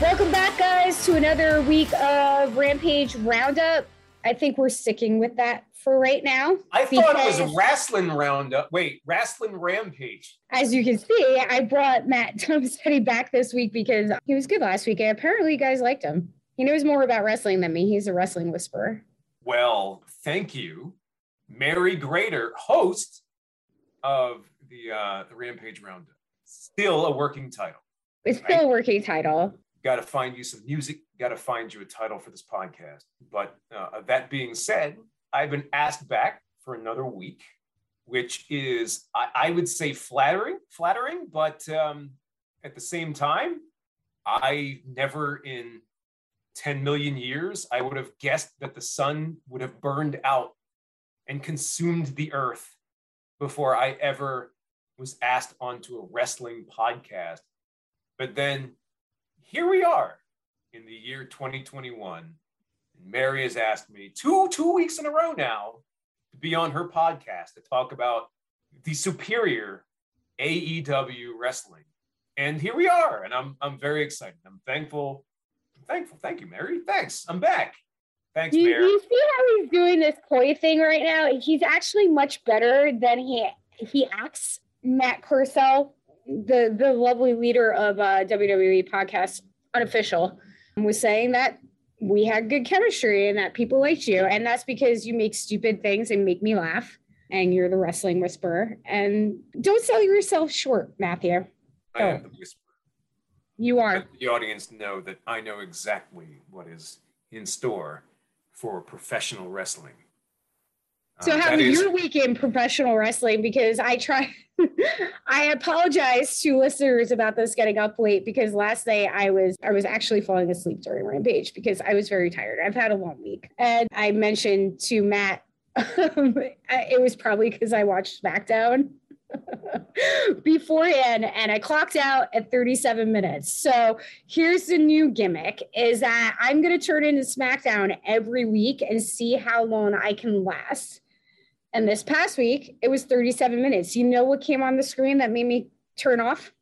Welcome back, guys, to another week of Rampage Roundup. I think we're sticking with that for right now. I thought it was wrestling roundup. Wait, wrestling rampage. As you can see, I brought Matt Tomasetti back this week because he was good last week, and apparently you guys liked him. He knows more about wrestling than me. He's a wrestling whisperer. Well, thank you, Mary Grater, host of the uh, the Rampage Roundup. Still a working title. It's still a working title. Got to find you some music. Got to find you a title for this podcast. But uh, that being said, I've been asked back for another week, which is I, I would say flattering, flattering, but um, at the same time, I never in 10 million years I would have guessed that the sun would have burned out and consumed the earth before I ever was asked onto a wrestling podcast. But then here we are in the year 2021. And Mary has asked me two two weeks in a row now to be on her podcast to talk about the superior AEW wrestling. And here we are, and I'm I'm very excited. I'm thankful. I'm thankful. Thank you, Mary. Thanks. I'm back. Thanks, You, Mary. you see how he's doing this coy thing right now? He's actually much better than he he acts. Matt Purcell, the the lovely leader of uh, WWE podcast unofficial, was saying that we had good chemistry and that people liked you, and that's because you make stupid things and make me laugh, and you're the wrestling whisperer. And don't sell yourself short, Matthew. I am the whisperer. You are. Let the audience know that I know exactly what is in store for professional wrestling. So Uh, how was is- your week in professional wrestling? Because I try, I apologize to listeners about this getting up late because last night I was I was actually falling asleep during Rampage because I was very tired. I've had a long week, and I mentioned to Matt, um, it was probably because I watched SmackDown beforehand and I clocked out at 37 minutes. So here's the new gimmick is that I'm going to turn into SmackDown every week and see how long I can last. And this past week, it was 37 minutes. You know what came on the screen that made me turn off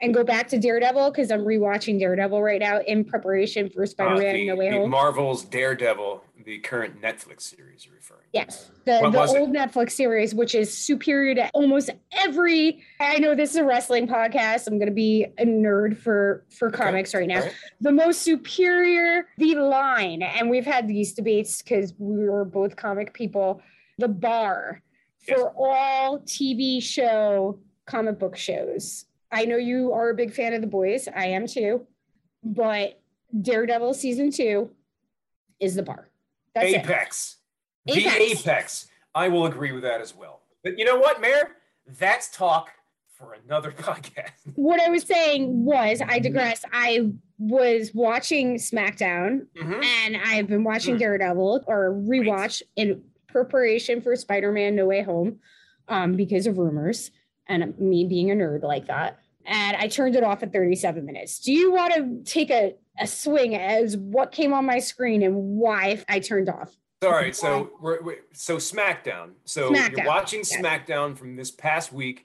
and go back to Daredevil? Because I'm rewatching Daredevil right now in preparation for uh, Spider Man the- No Way the Home. Marvel's Daredevil, the current Netflix series you're referring. to. Yes, the, What the was it? old Netflix series, which is superior to almost every. I know this is a wrestling podcast. I'm going to be a nerd for for Okay. comics right now. Right. The most superior, the line, and we've had these debates because we were both comic people. The bar Yes. for all TV show comic book shows. I know you are a big fan of the boys. I am too, but Daredevil season two is the bar. That's it. Apex. The Apex. Apex. I will agree with that as well. But you know what, Mayor? That's talk for another podcast. what I was saying was, I digress. I was watching SmackDown Mhm. and I've been watching Mm. Daredevil or rewatch in preparation for Spider Man No Way Home um, because of rumors and me being a nerd like that. And I turned it off at 37 minutes. Do you want to take a, a swing as what came on my screen and why I turned off? All right, so we're, we're so SmackDown. So SmackDown, you're watching. SmackDown from this past week,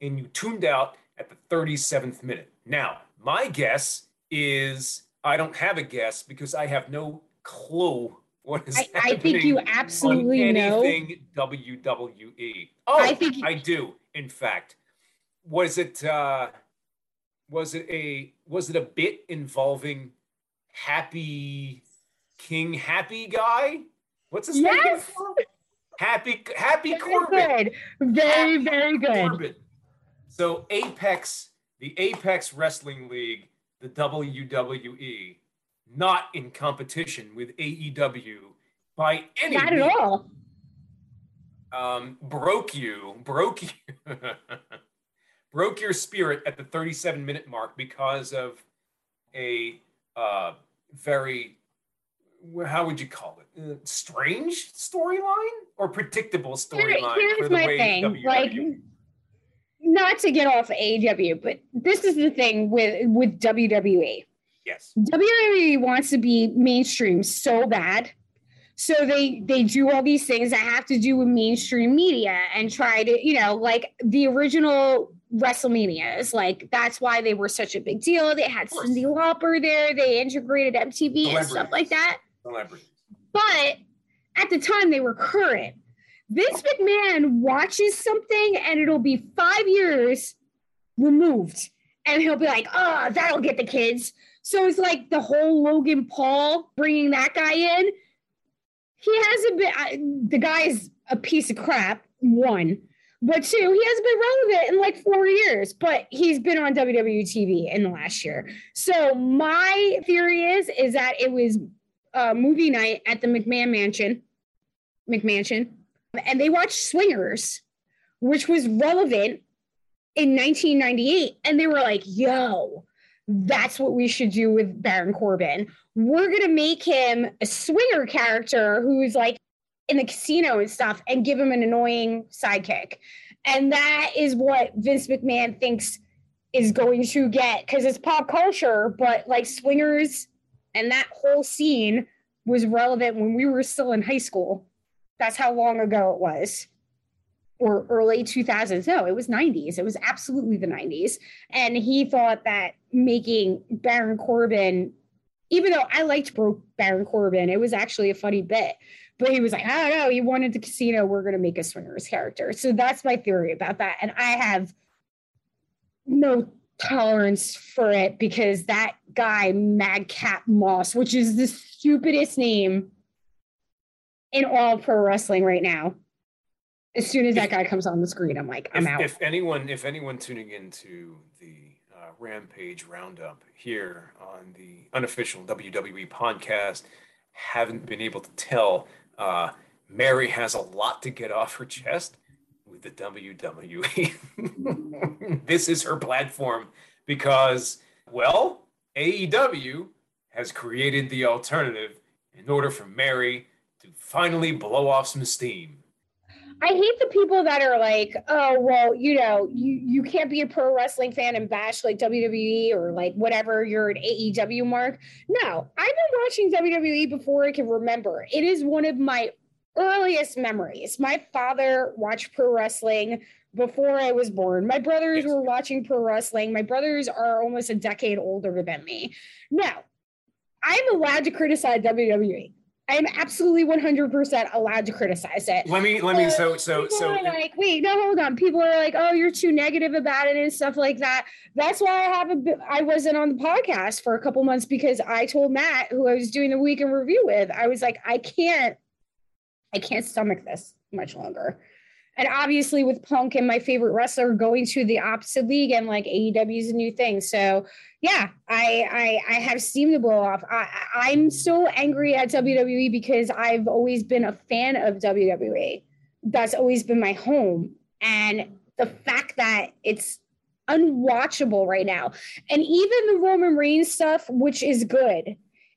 and you tuned out at the 37th minute. Now, my guess is I don't have a guess because I have no clue what is I, I think you on absolutely know. anything WWE. Oh, I think- I do. In fact, was it uh, was it a was it a bit involving Happy King Happy Guy? What's his name? Yes. Happy Happy Very Corbin. good. Very, Happy very good. Corbin. So Apex, the Apex Wrestling League, the WWE, not in competition with AEW by any Not at means. all. um, broke you, broke you, broke your spirit at the 37 minute mark because of a uh, very how would you call it? Uh, strange storyline or predictable storyline? Here's my thing, WWE... like not to get off AEW, but this is the thing with with WWE. Yes, WWE wants to be mainstream so bad, so they they do all these things that have to do with mainstream media and try to you know like the original WrestleManias. Like that's why they were such a big deal. They had Cyndi Lauper there. They integrated MTV and stuff like that. But at the time, they were current. Vince McMahon watches something and it'll be five years removed. And he'll be like, oh, that'll get the kids. So it's like the whole Logan Paul bringing that guy in. He hasn't been, the guy is a piece of crap, one. But two, he hasn't been relevant in like four years, but he's been on WWE TV in the last year. So my theory is, is that it was uh, movie night at the McMahon Mansion, McMansion, and they watched Swingers, which was relevant in 1998, and they were like, "Yo, that's what we should do with Baron Corbin. We're gonna make him a swinger character who's like in the casino and stuff, and give him an annoying sidekick." And that is what Vince McMahon thinks is going to get because it's pop culture, but like swingers and that whole scene was relevant when we were still in high school. That's how long ago it was. Or early 2000s. No, it was 90s. It was absolutely the 90s. And he thought that making Baron Corbin, even though I liked Baron Corbin, it was actually a funny bit. But he was like, I don't know. He wanted the casino. We're going to make a swingers character. So that's my theory about that. And I have no tolerance for it because that guy, Madcap Moss, which is the stupidest name in all pro wrestling right now. As soon as that guy comes on the screen, I'm like, I'm if, out. If anyone, if anyone tuning into the uh, Rampage Roundup here on the unofficial WWE podcast haven't been able to tell, uh, Mary has a lot to get off her chest with the WWE. this is her platform because, well, AEW has created the alternative in order for Mary to finally blow off some steam. I hate the people that are like, oh, well, you know, you, you can't be a pro wrestling fan and bash like WWE or like whatever you're an AEW mark. No, I've been watching WWE before I can remember. It is one of my earliest memories. My father watched pro wrestling before I was born. My brothers were watching pro wrestling. My brothers are almost a decade older than me. Now, I'm allowed to criticize WWE. I'm absolutely 100% allowed to criticize it. Let me, let me, uh, so, so, so. like, wait, no, hold on. People are like, oh, you're too negative about it and stuff like that. That's why I haven't, been, I wasn't on the podcast for a couple months because I told Matt, who I was doing the weekend review with, I was like, I can't I can't stomach this much longer. And obviously, with Punk and my favorite wrestler going to the opposite league, and like AEW is a new thing. So, yeah, I I, I have steam to blow off. I, I'm so angry at WWE because I've always been a fan of WWE. That's always been my home, and the fact that it's unwatchable right now, and even the Roman Reigns stuff, which is good,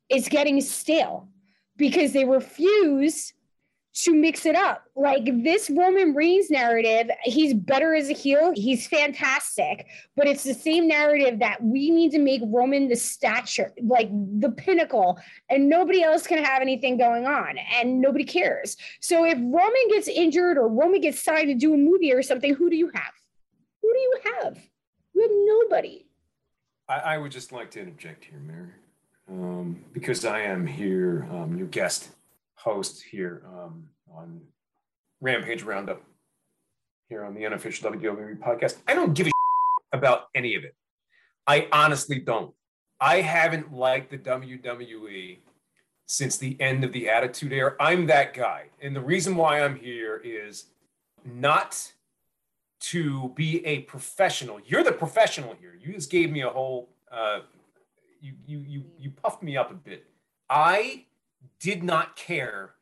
is getting stale because they refuse to mix it up. Like this Roman Reigns narrative, he's better as a heel. He's fantastic, but it's the same narrative that we need to make Roman the stature, like the pinnacle, and nobody else can have anything going on, and nobody cares. So if Roman gets injured or Roman gets signed to do a movie or something, who do you have? Who do you have? You have nobody. I, I would just like to interject here, Mary, um, because I am here, um, your guest host here um, on Rampage Roundup here on the unofficial WWE podcast. I don't give a about any of it. I honestly don't. I haven't liked the WWE since the end of the Attitude Era. I'm that guy. And the reason why I'm here is not to be a professional. You're the professional here. You just gave me a whole uh, you you you you puffed me up a bit. I did not care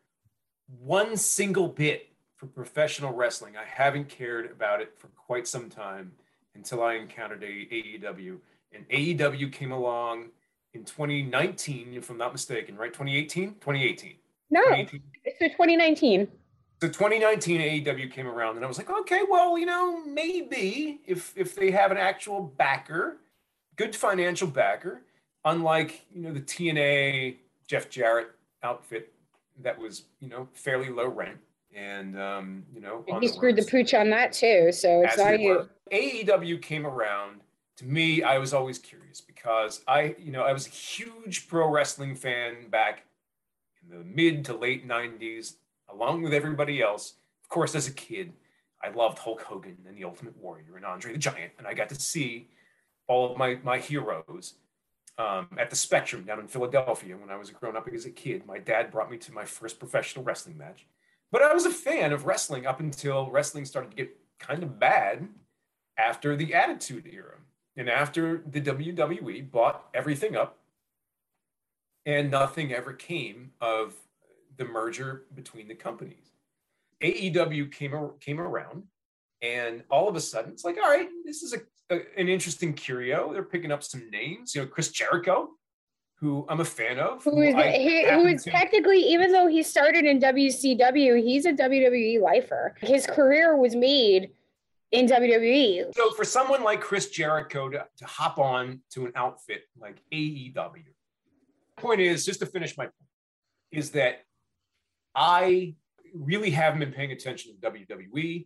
one single bit for professional wrestling. I haven't cared about it for quite some time until I encountered AEW. And AEW came along in 2019, if I'm not mistaken, right? 2018? 2018. No, 2018. it's 2019. So 2019 AEW came around, and I was like, okay, well, you know, maybe if if they have an actual backer, good financial backer, unlike you know the TNA Jeff Jarrett outfit that was you know fairly low rent, and um, you know on He screwed the pooch on that too, so it's not you. AEW came around. To me, I was always curious because I, you know, I was a huge pro wrestling fan back in the mid to late 90s, along with everybody else. Of course, as a kid, I loved Hulk Hogan and the Ultimate Warrior and Andre the Giant, and I got to see all of my my heroes um, at the Spectrum down in Philadelphia when I was growing up as a kid. My dad brought me to my first professional wrestling match, but I was a fan of wrestling up until wrestling started to get kind of bad after the Attitude Era and after the WWE bought everything up, and nothing ever came of the merger between the companies. AEW came came around, and all of a sudden, it's like, all right, this is a, a- an interesting curio. They're picking up some names. You know, Chris Jericho, who I'm a fan of. Who is I he, who is technically, even though he started in WCW, he's a WWE lifer. His career was made in. WWE. So for someone like Chris Jericho to, to hop on to an outfit like AEW, point is just to finish my point is that I really haven't been paying attention to WWE.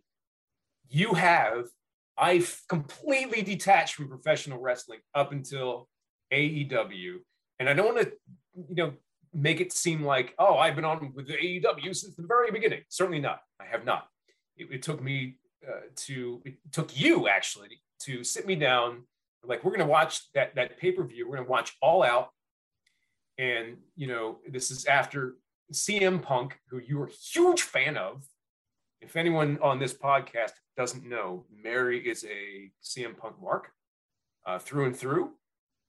You have. I've completely detached from professional wrestling up until AEW, and I don't want to, you know, make it seem like oh I've been on with AEW since the very beginning. Certainly not. I have not. It, it took me uh, to it took you actually to sit me down like we're going to watch that that pay-per-view we're going to watch all out and you know this is after cm punk who you're a huge fan of if anyone on this podcast doesn't know mary is a cm punk mark uh, through and through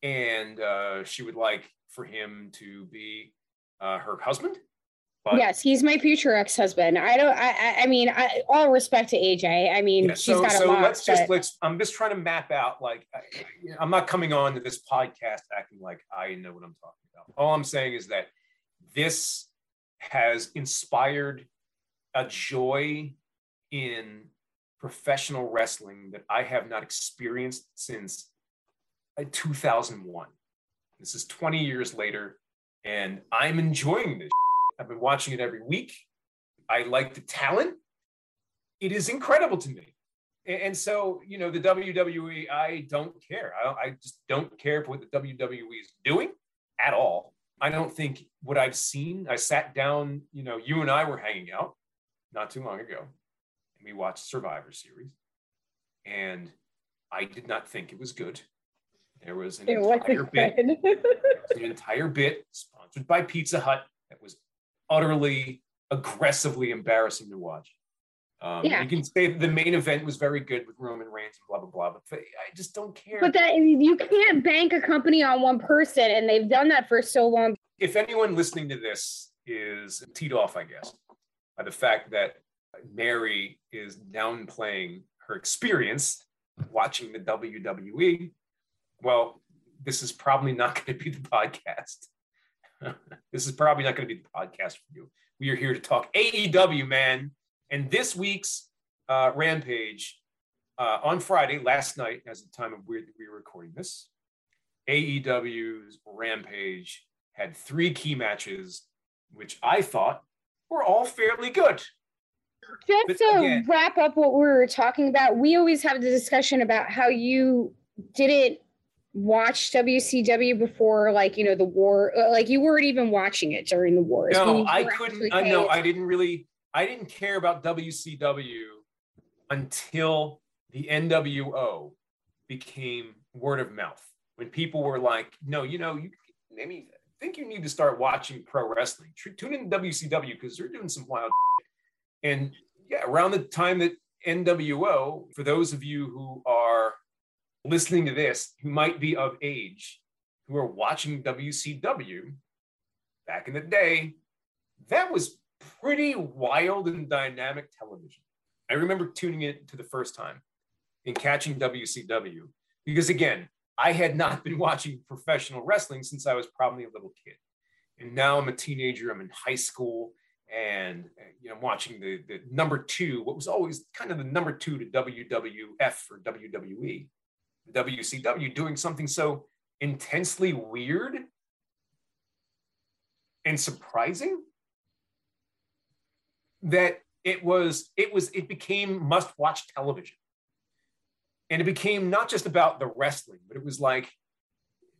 and uh, she would like for him to be uh, her husband but yes, he's my future ex-husband. I don't. I. I- mean, I, all respect to AJ. I mean, Yeah, she's so got a so lot. let's just but- let's i'm just trying to map out like I, i'm not coming on to this podcast acting like i know what i'm talking about all i'm saying is that this has inspired a joy in professional wrestling that i have not experienced since uh, 2001 this is 20 years later and i'm enjoying this i've been watching it every week i like the talent it is incredible to me. And so, you know, the WWE, I don't care. I, I just don't care for what the WWE is doing at all. I don't think what I've seen, I sat down, you know, you and I were hanging out not too long ago, and we watched Survivor Series, and I did not think it was good. There was an It entire bit an entire bit sponsored by Pizza Hut that was utterly aggressively embarrassing to watch. Um, Yeah. You can say the main event was very good with Roman Reigns and blah blah blah, but I just don't care. But that you can't bank a company on one person, and they've done that for so long. if anyone listening to this is teed off, I guess, by the fact that Mary is downplaying her experience watching the WWE, well, this is probably not going to be the podcast. this is probably not going to be the podcast for you. We are here to talk AEW, man. And this week's uh, Rampage uh, on Friday, last night, as the time of we we were recording this, AEW's Rampage had three key matches, which I thought were all fairly good. Just But to again- wrap up what we were talking about, we always have the discussion about how you didn't watch WCW before, like you know the war, uh, like you weren't even watching it during the wars. when No, I couldn't. I know I didn't really. I didn't care about WCW until the NWO became word of mouth. When people were like, "No, you know, you maybe think you need to start watching pro wrestling. Tune in to WCW because they're doing some wild." And yeah, around the time that NWO, for those of you who are listening to this, who might be of age, who are watching WCW back in the day, that was pretty wild and dynamic television. I remember tuning in to the first time and catching WCW because, again, I had not been watching professional wrestling since I was probably a little kid. And now I'm a teenager, I'm in high school, and you know, watching the, the number two, what was always kind of the number two to WWF or WWE, WCW, doing something so intensely weird and surprising that it was it was it became must watch television. And it became not just about the wrestling but it was like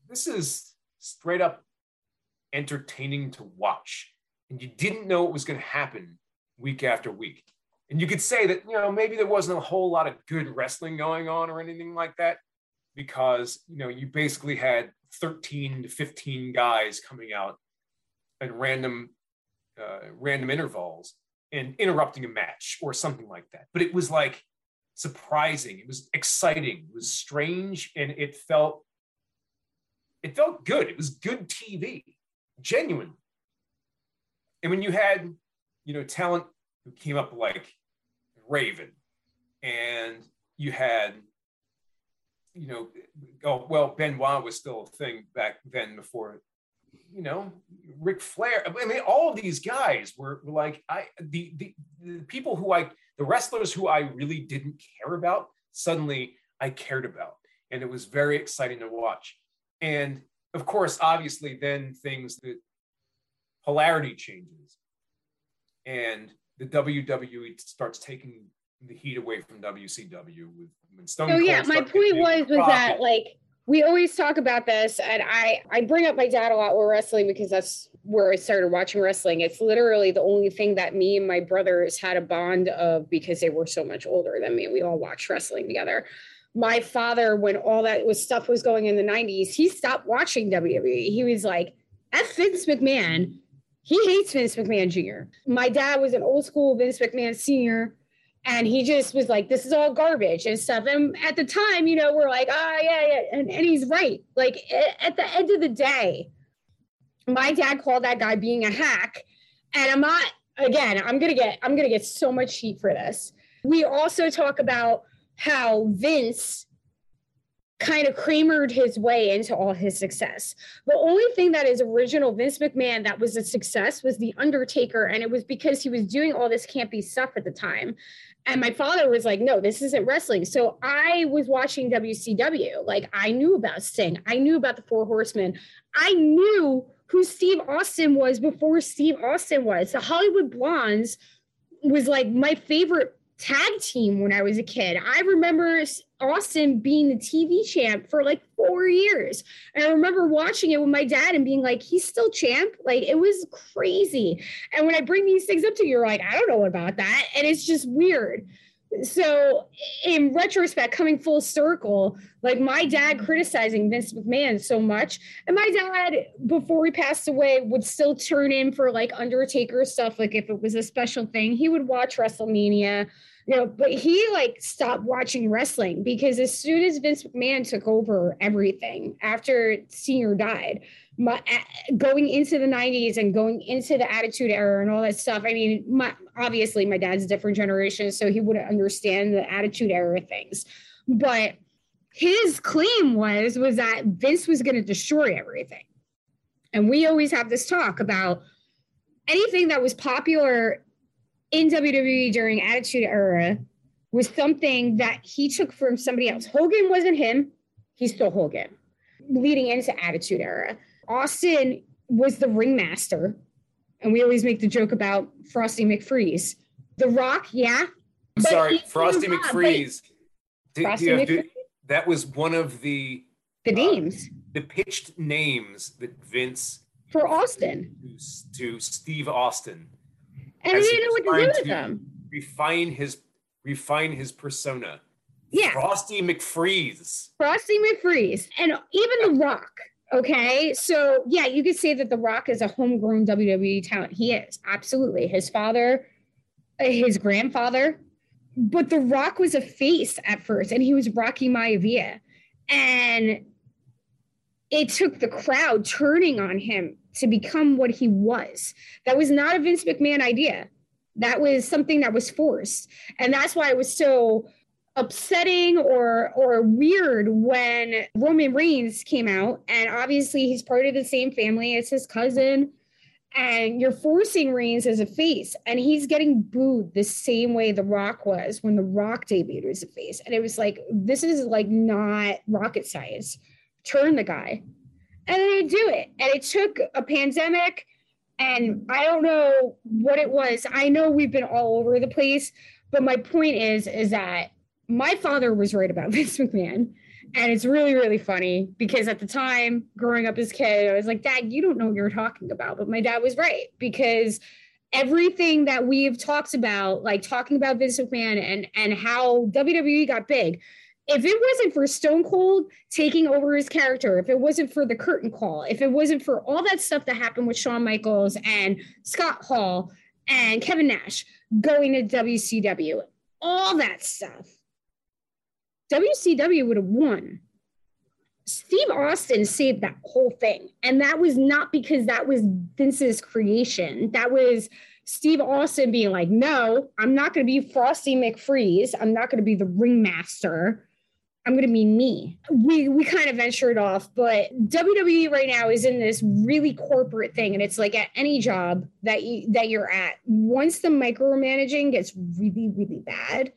this is straight up entertaining to watch and you didn't know what was going to happen week after week and you could say that you know maybe there wasn't a whole lot of good wrestling going on or anything like that because you know you basically had 13 to 15 guys coming out at random uh, random intervals and interrupting a match or something like that. But it was like surprising. It was exciting. It was strange, and it felt it felt good. It was good TV, genuine. And when you had, you know, talent who came up like Raven, and you had, you know, oh well, Benoit was still a thing back then before you know, Ric Flair. I mean, all these guys were, were like I the, the the people who I the wrestlers who I really didn't care about suddenly I cared about, and it was very exciting to watch. And of course, obviously, then things that polarity changes, and the WWE starts taking the heat away from WCW with when Stone. Oh yeah, my point was was that like we always talk about this and i i bring up my dad a lot with wrestling because that's where i started watching wrestling. It's literally the only thing that me and my brothers had a bond of because they were so much older than me we all watched wrestling together. My father when all that was stuff was going in the 90s he stopped watching wwe he was like f vince mcmahon he hates vince mcmahon jr my dad was an old school vince mcmahon senior and he just was like this is all garbage. And stuff. And at the time you know we're like ah oh, yeah yeah. And, and he's right. Like at the end of the day my dad called that guy being a hack. And i'm not again i'm gonna get i'm gonna get so much heat for this. We also talk about how vince kind of Kramered his way into all his success. The only thing that is original Vince McMahon that was a success was The Undertaker. And it was because he was doing all this campy stuff at the time. And my father was like, no, this isn't wrestling. So I was watching WCW. Like I knew about Sting. I knew about the Four Horsemen. I knew who Steve Austin was before Steve Austin was. The Hollywood Blondes was like my favorite tag team when I was a kid. I remember Austin being the TV champ for like four years. And I remember watching it with my dad and being like, he's still champ. Like it was crazy. And when I bring these things up to you, you're like, I don't know about that. And it's just weird. So, in retrospect, coming full circle, like my dad criticizing Vince McMahon so much, and my dad, before he passed away, would still turn in for like Undertaker stuff. Like if it was a special thing, he would watch WrestleMania you know, but he like stopped watching wrestling because as soon as Vince McMahon took over everything after Senior died, my, going into the 90s and going into the Attitude Era and all that stuff. I mean, my, obviously, my dad's a different generation, so he wouldn't understand the Attitude Era things. But his claim was was that Vince was going to destroy everything, and we always have this talk about anything that was popular in WWE during Attitude Era was something that he took from somebody else. Hogan wasn't him, he's still Hogan. Leading into Attitude Era, Austin was the ringmaster, and we always make the joke about Frosty McFreeze. The Rock, yeah. Sorry, Frosty McFreeze. Frosty McFreeze. that was one of the the uh, names, uh, the pitched names that Vince for Austin to, to Steve Austin and he didn't know what to do with them. Refine his refine his persona. Yeah. Frosty McFreeze. Frosty McFreeze. And even The Rock. Okay. So yeah, you could say that The Rock is a homegrown WWE talent. He is, absolutely. His father, his grandfather. But The Rock was a face at first, and he was Rocky Maivia. And it took the crowd turning on him to become what he was. That was not a Vince McMahon idea. That was something that was forced. And that's why it was so upsetting or or weird when Roman Reigns came out and obviously he's part of the same family as his cousin and you're forcing Reigns as a face and he's getting booed the same way The Rock was when The Rock debuted as a face and it was like this is like not rocket science. Turn the guy. And they do it and it took a pandemic and I don't know what it was. I know we've been all over the place but my point is is that my father was right about Vince McMahon. And it's really, really funny because at the time, growing up as a kid, I was like, Dad, you don't know what you're talking about. But my dad was right because everything that we've talked about, like talking about Vince McMahon and, and how WWE got big, if it wasn't for Stone Cold taking over his character, if it wasn't for the curtain call, if it wasn't for all that stuff that happened with Shawn Michaels and Scott Hall and Kevin Nash going to WCW, all that stuff, WCW would have won. Steve Austin saved that whole thing. And that was not because that was Vince's creation. That was Steve Austin being like, no, I'm not going to be Frosty McFreeze. I'm not going to be the ringmaster. I'm going to be me. We we kind of ventured off, but WWE right now is in this really corporate thing, and it's like at any job that you that you're at. Once the micromanaging gets really really bad,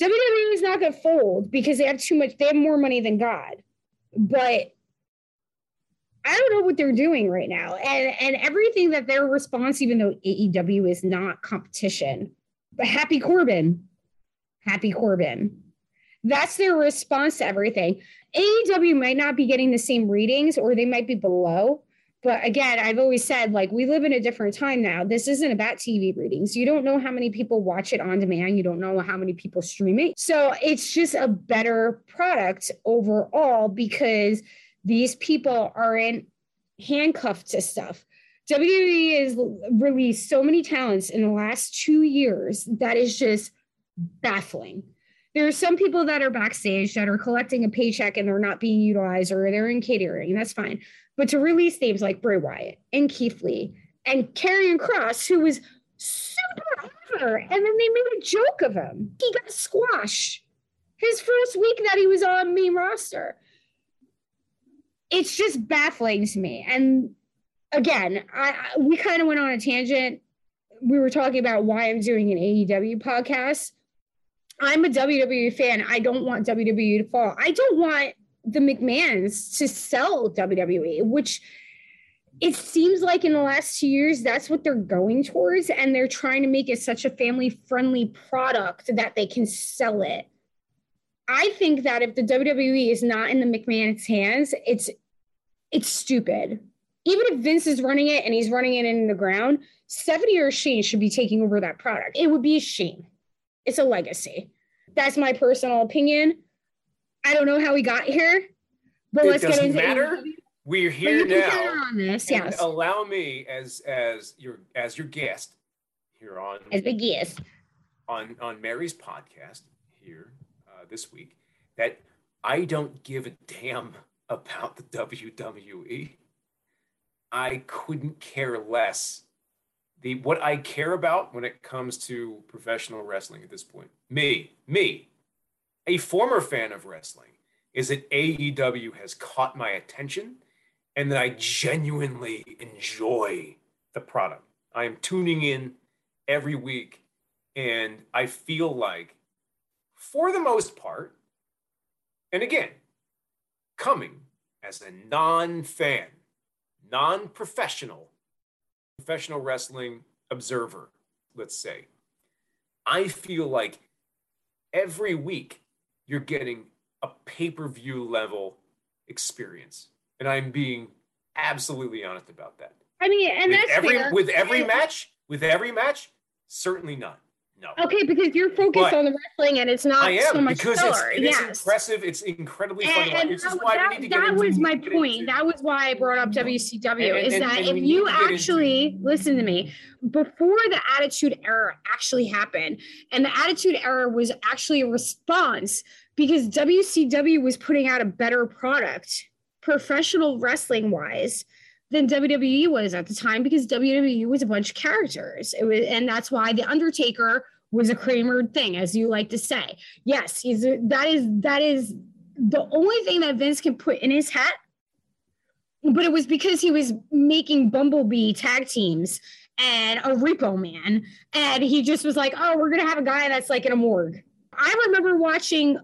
WWE is not going to fold because they have too much. They have more money than God, but I don't know what they're doing right now, and and everything that their response, even though AEW is not competition, but Happy Corbin, Happy Corbin, that's their response to everything. AEW might not be getting the same readings, or they might be below, but again, I've always said, like, we live in a different time now. This isn't about TV readings. You don't know how many people watch it on demand. You don't know how many people stream it. So it's just a better product overall because these people aren't handcuffed to stuff. WWE has released so many talents in the last two years that is just baffling. There are some people that are backstage that are collecting a paycheck and they're not being utilized or they're in catering. That's fine. But to release names like Bray Wyatt and Keith Lee and Karrion Kross, who was super over, and then they made a joke of him. He got squashed his first week that he was on main roster. It's just baffling to me. And again, I, I we kind of went on a tangent. We were talking about why I'm doing an AEW podcast. I'm a WWE fan. I don't want WWE to fall. I don't want the McMahons to sell WWE, which it seems like in the last two years, that's what they're going towards. And they're trying to make it such a family friendly product that they can sell it. I think that if the WWE is not in the McMahon's hands, it's it's stupid. Even if Vince is running it and he's running it in the ground, Stephanie or Shane should be taking over that product. It would be a shame. It's a legacy. That's my personal opinion. I don't know how we got here, but it let's get into matter. AEW. We're here now. on this, yes. Allow me as as your as your guest here on As the guest. on on Mary's podcast here uh, this week that I don't give a damn about the WWE. I couldn't care less. The what I care about when it comes to professional wrestling at this point, me, me, a former fan of wrestling, is that AEW has caught my attention and that I genuinely enjoy the product. I am tuning in every week and I feel like, for the most part, and again, coming as a non fan, non professional, professional wrestling observer, let's say, I feel like every week you're getting a pay per view level experience. And I'm being absolutely honest about that. I mean, and with that's every fair. with every match, with every match, certainly not. No. Okay, because you're focused But on the wrestling and it's not I am so much because color. it's, it is yes. impressive. It's incredibly fun. And, This is that, why that- we need to get that was my point. That was why I brought up WCW. And- is that if you get into- actually listen to me, before the Attitude Era actually happened, and the Attitude Era was actually a response because WCW was putting out a better product, professional wrestling wise, than WWE was at the time because WWE was a bunch of characters. It was, and that's why the Undertaker was a Kramer thing, as you like to say. Yes, he's a, that is that is the only thing that Vince can put in his hat. But it was because he was making Bumblebee tag teams and a repo man. And he just was like, oh, we're going to have a guy that's like in a morgue. I remember watching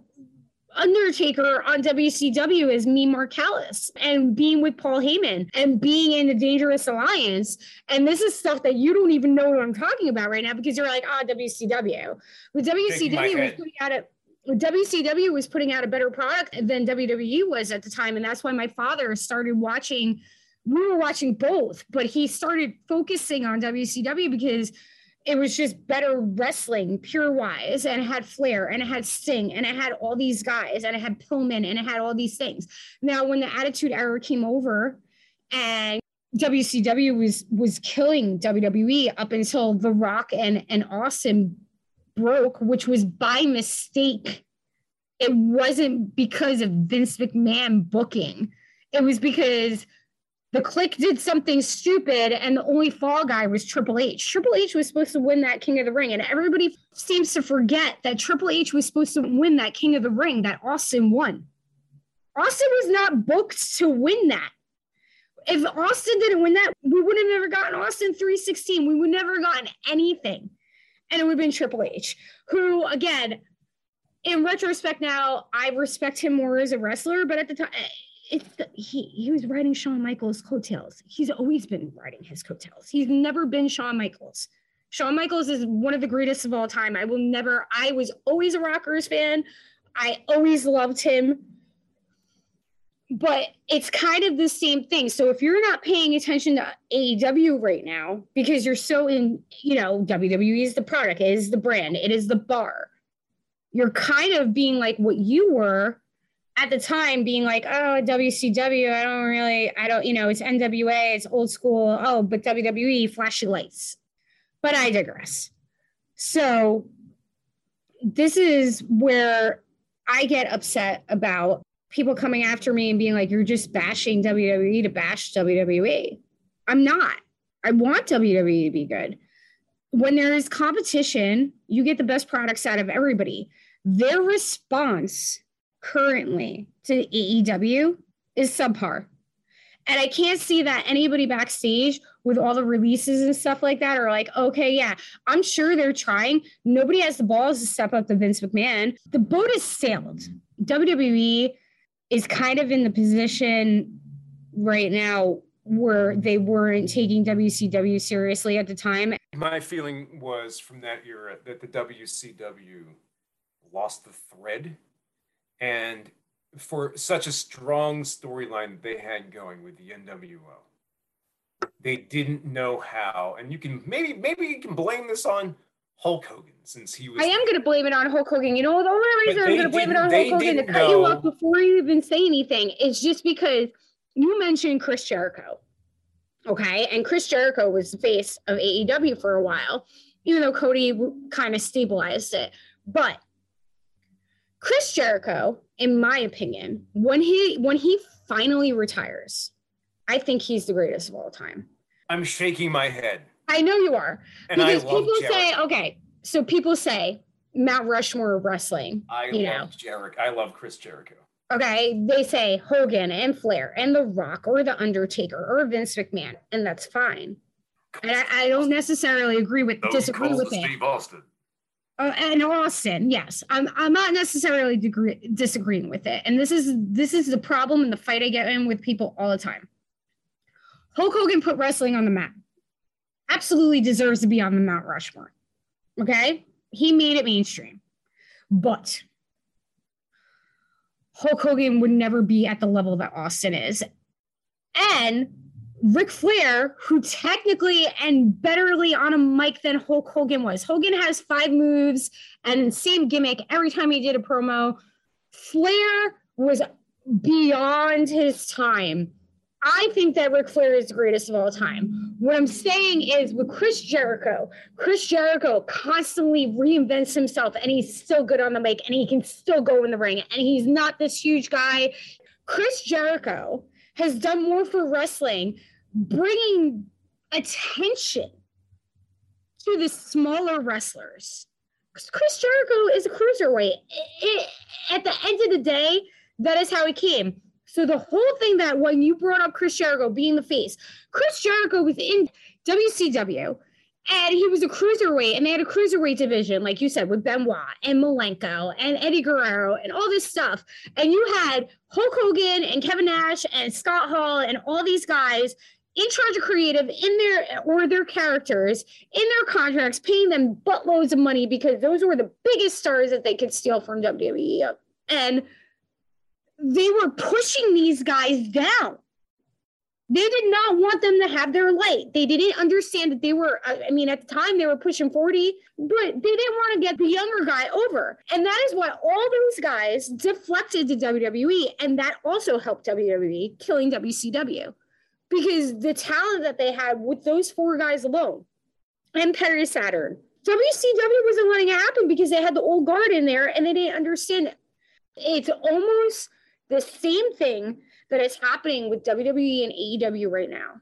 Undertaker on WCW as me, Mark Callous, and being with Paul Heyman and being in the Dangerous Alliance. And this is stuff that you don't even know what I'm talking about right now because you're like, ah, oh, WCW. But WCW was putting out a WCW was putting out a better product than WWE was at the time. And that's why my father started watching. We were watching both, but he started focusing on WCW because it was just better wrestling pure wise and it had flair and it had sting and it had all these guys and it had pillman and it had all these things. Now when the attitude era came over and wcw was was killing wwe up until the rock and and austin broke which was by mistake it wasn't because of vince mcmahon booking. It was because the Kliq did something stupid and the only fall guy was Triple H. Triple H was supposed to win that King of the Ring, and everybody seems to forget that Triple H was supposed to win that King of the Ring that Austin won. Austin was not booked to win that. If Austin didn't win that, we would have never gotten Austin 316. We would never gotten anything. And it would have been Triple H, who, again, in retrospect now, I respect him more as a wrestler, but at the time, it's the, he he was riding Shawn Michaels' coattails. He's always been riding his coattails. He's never been Shawn Michaels. Shawn Michaels is one of the greatest of all time. I will never. I was always a Rockers fan. I always loved him. But it's kind of the same thing. So if you're not paying attention to AEW right now because you're so in, you know, WWE is the product, it is the brand, it is the bar. You're kind of being like what you were at the time being like, oh, WCW, I don't really, I don't, you know, it's NWA, it's old school. Oh, but WWE, flashy lights. But I digress. So this is where I get upset about people coming after me and being like, you're just bashing WWE to bash WWE. I'm not. I want WWE to be good. When there is competition, you get the best products out of everybody. Their response currently to AEW is subpar. And I can't see that anybody backstage with all the releases and stuff like that are like, okay, yeah, I'm sure they're trying. Nobody has the balls to step up to Vince McMahon. The boat has sailed. WWE is kind of in the position right now where they weren't taking WCW seriously at the time. My feeling was from that era that the WCW lost the thread and for such a strong storyline they had going with the NWO. They didn't know how, and you can maybe maybe you can blame this on Hulk Hogan since he was. I am going to blame it on Hulk Hogan. You know, the only reason I'm going to blame it on Hulk Hogan to cut know. you off before you even say anything is just because you mentioned Chris Jericho. Okay, and Chris Jericho was the face of AEW for a while, even though Cody kind of stabilized it. But Chris Jericho, in my opinion, when he when he finally retires, I think he's the greatest of all time. I'm shaking my head. I know you are. And because people Jericho. say, okay, so people say Mount Rushmore of wrestling. I you love know. Jericho. I love Chris Jericho. Okay, they say Hogan and Flair and The Rock or The Undertaker or Vince McMahon, and that's fine. And I, I don't necessarily agree with Those disagree with it. Steve Austin. Uh, and Austin, yes, I'm. I'm not necessarily disagreeing with it, and this is this is the problem and the fight I get in with people all the time. Hulk Hogan put wrestling on the map. Absolutely deserves to be on the Mount Rushmore. Okay, he made it mainstream, but Hulk Hogan would never be at the level that Austin is, and Ric Flair, who technically and betterly on a mic than Hulk Hogan was. Hogan has five moves and same gimmick every time he did a promo. Flair was beyond his time. I think that Ric Flair is the greatest of all time. What I'm saying is with Chris Jericho, Chris Jericho constantly reinvents himself and he's still good on the mic and he can still go in the ring and he's not this huge guy. Chris Jericho has done more for wrestling bringing attention to the smaller wrestlers Because Chris Jericho is a cruiserweight. It, it, at the end of the day, that is how he came. So the whole thing that when you brought up Chris Jericho being the face, Chris Jericho was in WCW and he was a cruiserweight, and they had a cruiserweight division, like you said, with Benoit and Malenko and Eddie Guerrero and all this stuff. And you had Hulk Hogan and Kevin Nash and Scott Hall and all these guys in charge of creative in their or their characters in their contracts, paying them buttloads of money because those were the biggest stars that they could steal from WWE. And they were pushing these guys down they did not want them to have their light. They didn't understand that they were, I mean, at the time they were pushing 40, but they didn't want to get the younger guy over. And that is why all those guys deflected to WWE. And that also helped WWE killing WCW because the talent that they had with those four guys alone and Perry Saturn, WCW wasn't letting it happen because they had the old guard in there and they didn't understand it. It's almost the same thing that is happening with WWE and AEW right now.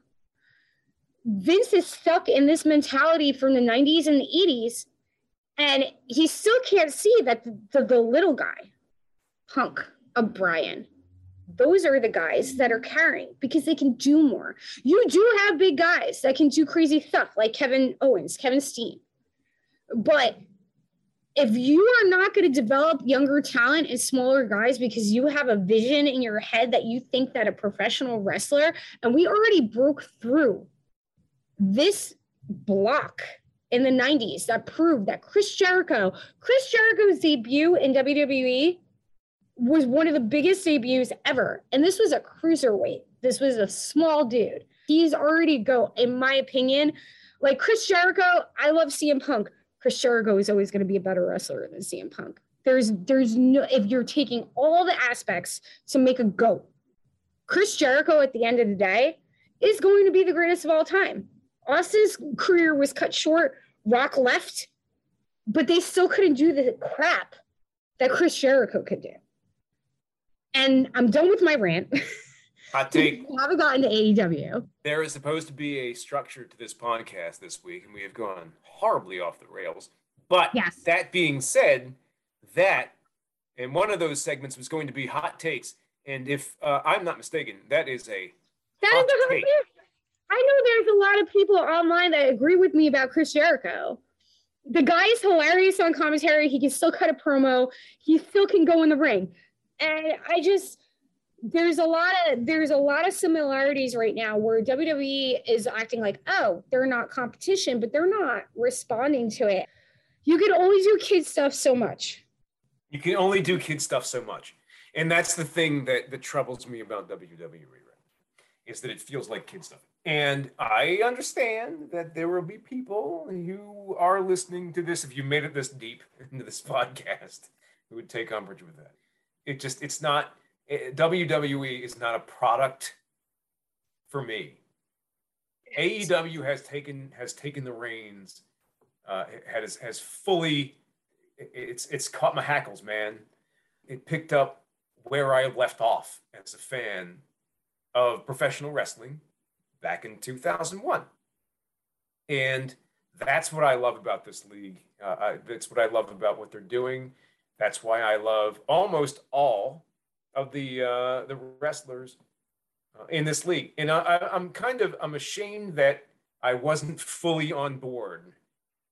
Vince is stuck in this mentality from the 90s and the 80s, and he still can't see that the, the, the little guy, Punk, of Bryan, those are the guys that are carrying because they can do more. You do have big guys that can do crazy stuff like Kevin Owens, Kevin Steen. But if you are not going to develop younger talent and smaller guys because you have a vision in your head that you think that a professional wrestler, and we already broke through this block in the 90s that proved that Chris Jericho, Chris Jericho's debut in WWE was one of the biggest debuts ever. And this was a cruiserweight. This was a small dude. He's already go, in my opinion, like Chris Jericho, I love CM Punk. Chris Jericho is always going to be a better wrestler than CM Punk. There's there's no if you're taking all the aspects to make a goat, Chris Jericho at the end of the day is going to be the greatest of all time. Austin's career was cut short. Rock left, but they still couldn't do the crap that Chris Jericho could do. And I'm done with my rant. Hot take. we haven't gotten to AEW. There is supposed to be a structure to this podcast this week, and we have gone horribly off the rails. But yes. that being said, that and one of those segments was going to be hot takes. And if uh, I'm not mistaken, that is a that hot is a take. I know there's a lot of people online that agree with me about Chris Jericho. The guy is hilarious on commentary. He can still cut a promo. He still can go in the ring. And I just there's a lot of there's a lot of similarities right now where WWE is acting like, oh, they're not competition, but they're not responding to it. You can only do kid stuff so much. You can only do kid stuff so much. And that's the thing that, that troubles me about WWE right is that it feels like kid stuff. And I understand that there will be people who are listening to this, if you made it this deep into this podcast, who would take umbrage with that. It just, it's not, WWE is not a product for me. AEW has taken has taken the reins, uh, has has fully. It's it's caught my hackles, man. It picked up where I left off as a fan of professional wrestling back in 2001, and that's what I love about this league. Uh, I, that's what I love about what they're doing. That's why I love almost all of the uh, the wrestlers uh, in this league, and I, I'm kind of I'm ashamed that I wasn't fully on board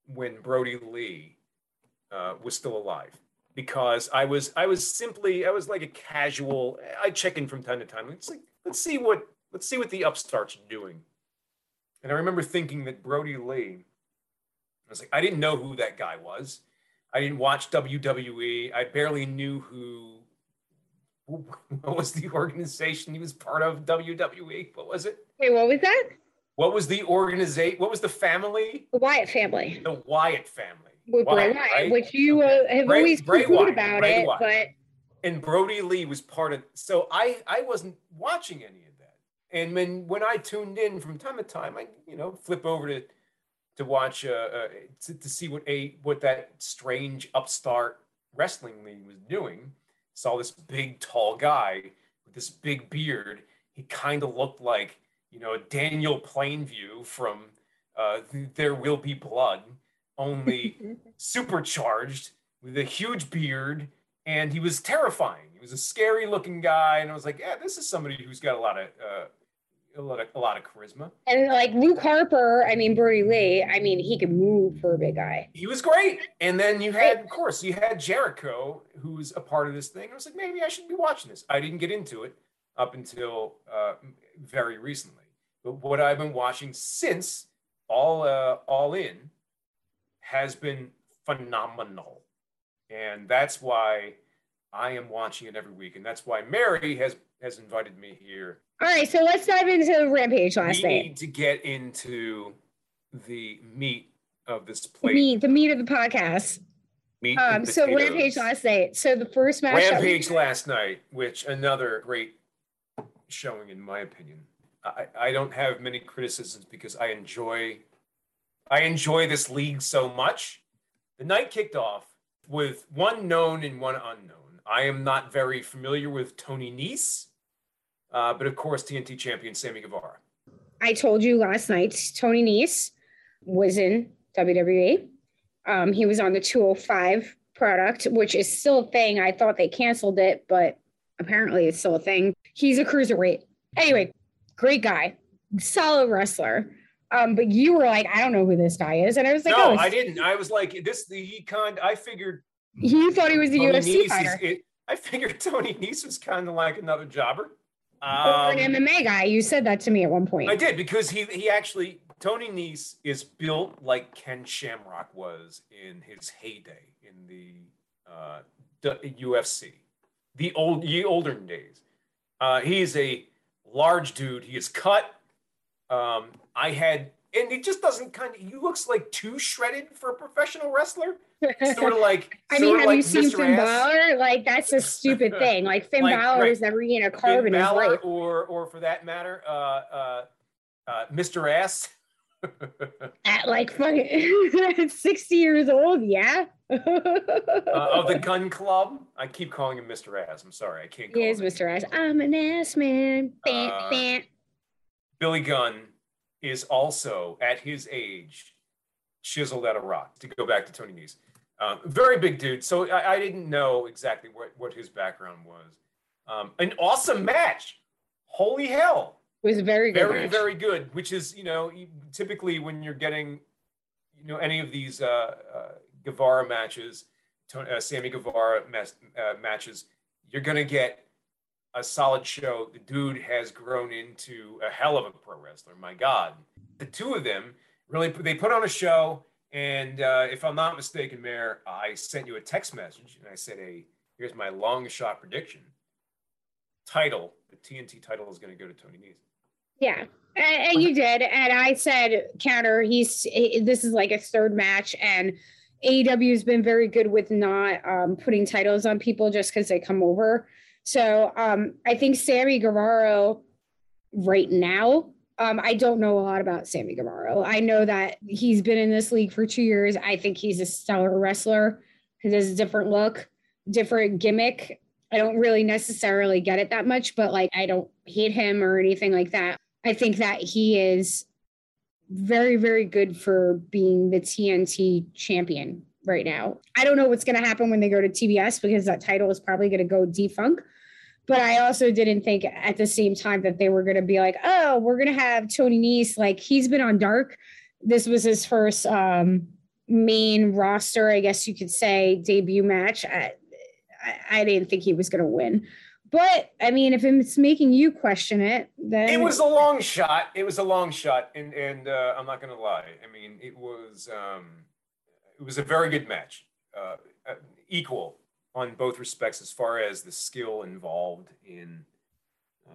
when Brodie Lee uh, was still alive because I was I was simply I was like a casual. I check in from time to time. It's like let's see what let's see what the upstarts are doing. And I remember thinking that Brodie Lee. I was like I didn't know who that guy was. I didn't watch WWE. I barely knew who what was the organization he was part of? WWE. What was it? Hey, what was that? What was the organization? What was the family? The Wyatt family. The Wyatt family. With Wyatt, Bray Wyatt, right? which you uh, have Bray, always Bray Wyatt, about Bray it, Wyatt. but and Brody Lee was part of. So I I wasn't watching any of that, and when when I tuned in from time to time, I you know flip over to to watch uh, uh to, to see what a what that strange upstart wrestling league was doing saw this big, tall guy with this big beard. He kind of looked like, you know, Daniel Plainview from uh, There Will Be Blood. only supercharged with a huge beard, and he was terrifying. He was a scary looking guy, and I was like, yeah, this is somebody who's got a lot of uh, a lot of a lot of charisma. And like Luke Harper, I mean Brodie Lee, I mean he could move for a big guy. He was great. And then you had, of course, you had Jericho, who's a part of this thing. I was like, maybe I should be watching this. I didn't get into it up until uh, very recently. But what I've been watching since all uh, all in has been phenomenal, and that's why I am watching it every week, and that's why Mary has has invited me here. All right, so let's dive into Rampage last night. we night. need to get into the meat of this plate. meat, the meat of the podcast. Meat Um, so. Rampage last night. So the first match. we- Rampage last night, which another great showing in my opinion. I, I don't have many criticisms because I enjoy I enjoy this league so much. The night kicked off with one known and one unknown. I am not very familiar with Tony Nese, uh, but of course TNT champion Sammy Guevara. I told you last night, Tony Nese was in WWE. Um, he was on the 205 product, which is still a thing. I thought they canceled it, but apparently it's still a thing. He's a cruiserweight. Anyway, great guy, solid wrestler. Um, but you were like, I don't know who this guy is. And I was like, no, oh, I didn't. I was like this. The he kind. I figured you thought he was a Tony UFC Nese is- fighter it- I figured Tony Nese was kind of like another jobber. Or Um, an MMA guy. You said that to me at one point. I did because he he actually Tony Nese is built like Ken Shamrock was in his heyday in the uh, UFC, the old ye olden days. Uh, he is a large dude. He is cut. Um, I had, and it just doesn't kind of. He looks like too shredded for a professional wrestler. Sort of like. I mean, have like you seen Mr. Finn. Balor? Like, that's a stupid thing. Like, Finn Like, Balor right. has never eaten a carb Finn in his Balor, life. or or for that matter, uh, uh, uh, Mr. Ass. At like fucking 60 years old, yeah. uh, of the Gunn Club. I keep calling him Mr. Ass. I'm sorry, I can't. Call he is him. Mr. Ass. I'm an ass man. Bam, Uh, bam. Billy Gunn is also at his age chiseled out of rock. To go back to Tony Nese, um, very big dude. So I, I didn't know exactly what what his background was. Um, an awesome match. Holy hell! It was very good. very match. very good which is you know typically when you're getting you know any of these uh, uh guevara matches Tony, uh, sammy guevara mas- uh, matches you're gonna get a solid show the dude has grown into a hell of a pro wrestler my god the two of them really they put on a show and uh, if i'm not mistaken mayor i sent you a text message and i said hey here's my long shot prediction title the tnt title is going to go to tony Nese. Yeah. And, you did. And I said, counter, he's this is like a third match. And AEW has been very good with not um, putting titles on people just because they come over. So um, I think Sammy Guevara right now, um, I don't know a lot about Sammy Guevara. I know that he's been in this league for two years. I think he's a stellar wrestler. He has a different look, different gimmick. I don't really necessarily get it that much, but like I don't hate him or anything like that. I think that he is very, very good for being the TNT champion right now. I don't know what's going to happen when they go to TBS because that title is probably going to go defunct. But I also didn't think at the same time that they were going to be like, oh, we're going to have Tony Nese. Like he's been on Dark. This was his first um, main roster, I guess you could say, debut match. I, I, I didn't think he was going to win. But I mean, if it's making you question it, then It was a long shot. It was a long shot, and and uh, I'm not going to lie. I mean, it was um, it was a very good match, uh, uh, equal on both respects as far as the skill involved in.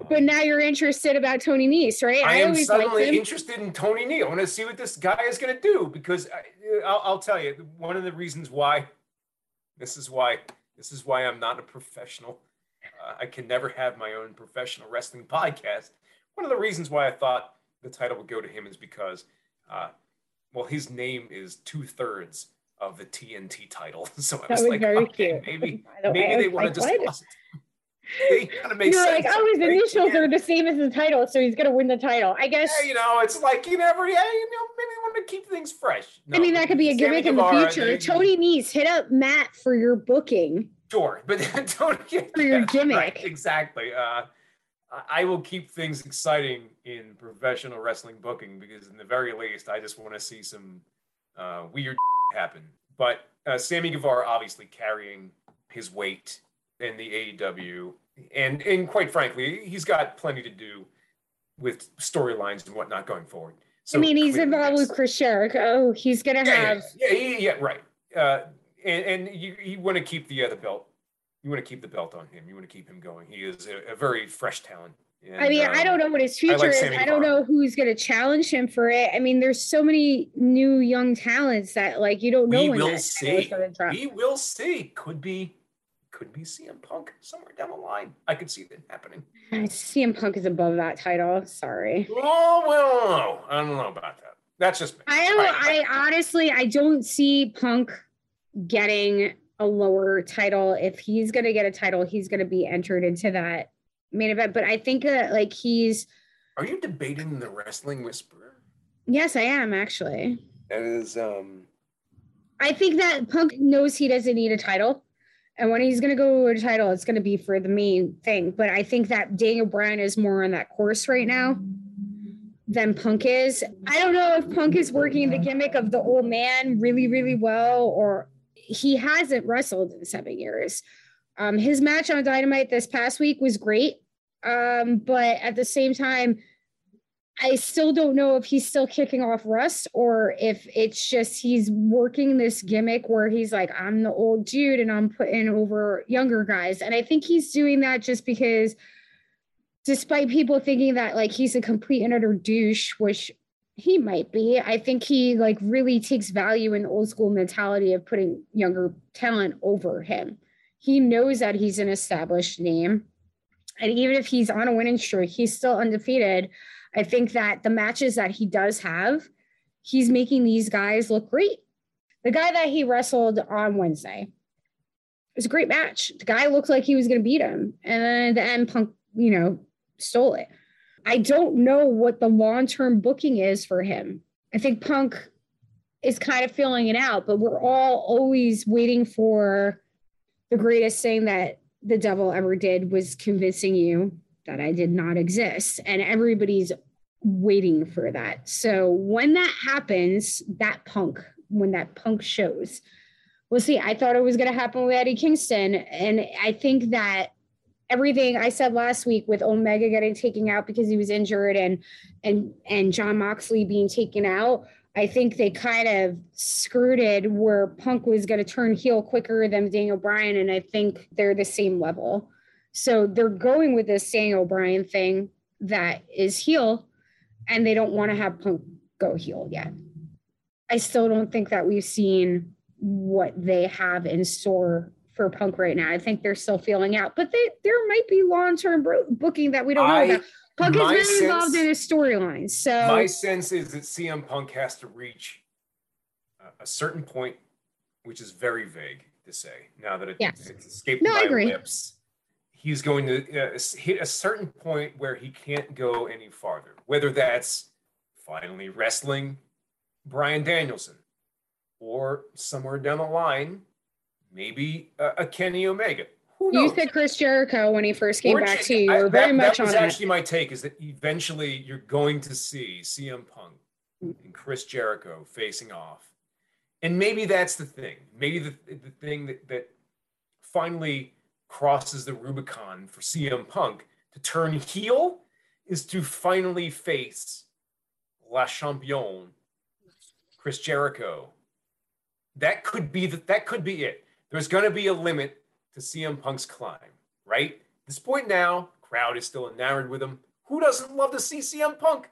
uh, But now you're interested about Tony Nese, right? I am suddenly interested in Tony Nese. I want to see what this guy is going to do because I, I'll, I'll tell you one of the reasons why. This is why. This is why I'm not a professional. Uh, I can never have my own professional wrestling podcast. One of the reasons why I thought the title would go to him is because, uh, well, his name is two thirds of the TNT title. So I was, was like, okay, cute. maybe By the way, I maybe they want to just what? toss it. They kind of makes You're sense. like, oh, his initials are the same as the title, so he's gonna win the title. I guess Yeah, you know, it's like you never, yeah, you know, maybe they want to keep things fresh. I mean, that could be a Sammy gimmick in the Guevara, future. they- Tony Nese, hit up Matt for your booking. Sure, but don't get For your gimmick. Right, exactly. Uh, I- I will keep things exciting in professional wrestling booking because, in the very least, I just want to see some uh, weird happen. But uh, Sammy Guevara obviously carrying his weight in the AEW, and and quite frankly, he's got plenty to do with storylines and whatnot going forward. So I mean, he's involved with Chris Jericho. He's gonna Yeah, have. yeah, yeah, yeah, yeah, right. Uh, and and you, you want to keep the other belt. You want to keep the belt on him. You want to keep him going. He is a, a very fresh talent. I And, mean, I um, don't know what his I future like is. I don't know who's going to challenge him for it. I mean, there's so many new young talents that like you don't know We when will see. We will see. Could be, could be CM Punk somewhere down the line. I could see that happening. CM Punk is above that title. Sorry. Oh well, I don't know about that. That's just me. I don't. Right. I honestly, I don't see Punk getting a lower title. If he's gonna get a title, he's gonna be entered into that main event. But I think that like he's. Are you debating the wrestling whisperer? Yes, I am actually. That is, um, I think that Punk knows he doesn't need a title. And when he's going to go to a title, it's going to be for the main thing. But I think that Daniel Bryan is more on that course right now than Punk is. I don't know if Punk is working the gimmick of the old man really, really well, or he hasn't wrestled in seven years. Um, his match on Dynamite this past week was great. Um, but at the same time, I still don't know if he's still kicking off rust or if it's just he's working this gimmick where he's like, I'm the old dude and I'm putting over younger guys. And I think he's doing that just because, despite people thinking that like he's a complete and utter douche, which he might be, I think he like really takes value in the old school mentality of putting younger talent over him. He knows that he's an established name. And even if he's on a winning streak, he's still undefeated. I think that the matches that he does have, he's making these guys look great. The guy that he wrestled on Wednesday it was a great match. The guy looked like he was going to beat him, and then the end, Punk, you know, stole it. I don't know what the long term booking is for him. I think Punk is kind of filling it out, but we're all always waiting for the greatest thing that the devil ever did was convincing you that I did not exist. And everybody's waiting for that. So when that happens, that punk, when that punk shows, we'll see. I thought it was going to happen with Eddie Kingston. And I think that everything I said last week with Omega getting taken out because he was injured and and and Jon Moxley being taken out, I think they kind of skirted where Punk was going to turn heel quicker than Daniel Bryan. And I think they're the same level. So they're going with this Daniel Bryan thing that is heel, and they don't want to have Punk go heel yet. I still don't think that we've seen what they have in store for Punk right now. I think they're still feeling out, but they there might be long term booking that we don't know I- about. Punk is my very involved in his storyline. So My sense is that CM Punk has to reach a, a certain point, which is very vague to say now that it, Yes. it's escaped No, I my agree. lips. He's going to uh, hit a certain point where he can't go any farther, whether that's finally wrestling Bryan Danielson or somewhere down the line, maybe a, a Kenny Omega. You said Chris Jericho when he first came Or back to you. Were very that, much that was on actually it. my take is that eventually you're going to see CM Punk and Chris Jericho facing off. And maybe that's the thing. Maybe the, the thing that, that finally crosses the Rubicon for CM Punk to turn heel is to finally face Le Champion, Chris Jericho. That could be the, that could be it. There's going to be a limit to CM Punk's climb, right? At this point now, crowd is still enamored with him. Who doesn't love to see CM Punk?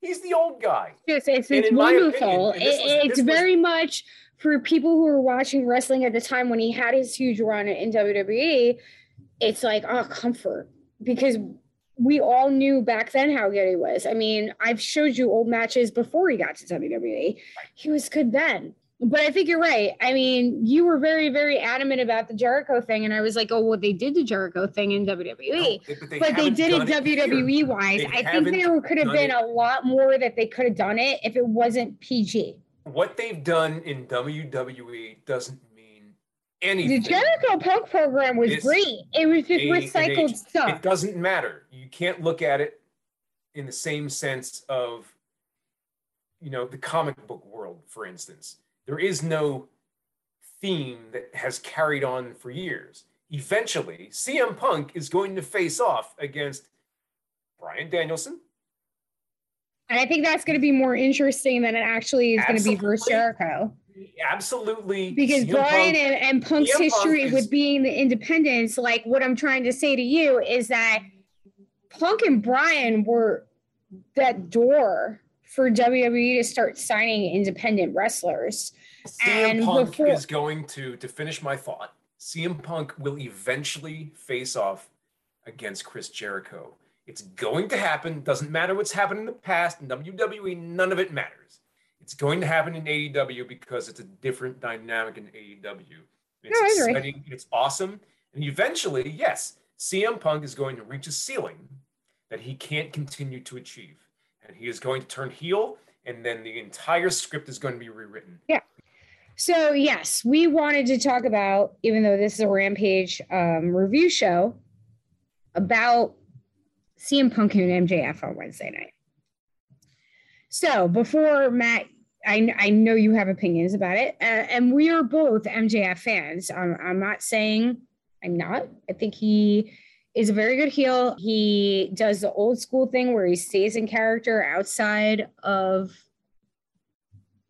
He's the old guy. It's, it's, it's wonderful. opinion, It- was- it's this was- very much for people who were watching wrestling at the time when he had his huge run in WWE. It's like oh comfort because we all knew back then how good he was. I mean, I've showed you old matches before he got to WWE. He was good then. But I think you're right. I mean, you were very, very adamant about the Jericho thing, and I was like, "Oh, well, they did the Jericho thing in WWE, No, but they, but they did it WWE wise. I think there could have been it. a lot more that they could have done it if it wasn't PG. What they've done in WWE doesn't mean anything. The. Jericho Punk program was It's great. It was just recycled stuff. It doesn't matter. You can't look at it in the same sense of, you know, the comic book world, for instance. There is no theme that has carried on for years. Eventually, CM Punk is going to face off against Bryan Danielson, And I think that's going to be more interesting than it actually is going to be versus. Jericho. absolutely Because CM Bryan Punk- and, and Punk's CM Punk history is- with being the independents, like what I'm trying to say to you is that Punk and Bryan were that door for WWE to start signing independent wrestlers. CM And Punk before- is going to, to finish my thought, CM Punk will eventually face off against Chris Jericho. It's going to happen. Doesn't matter what's happened in the past in WWE, none of it matters. It's going to happen in AEW because it's a different dynamic in AEW. It's No, exciting, it's awesome. And eventually, yes, CM Punk is going to reach a ceiling that he can't continue to achieve. And he is going to turn heel, and then the entire script is going to be rewritten. Yeah. So yes, we wanted to talk about, even though this is a Rampage um, review show, about CM Punk and MJF on Wednesday night. So before Matt, I, I know you have opinions about it, uh, and we are both MJF fans. I'm, I'm not saying I'm not. I think he is a very good heel. He does the old school thing where he stays in character outside of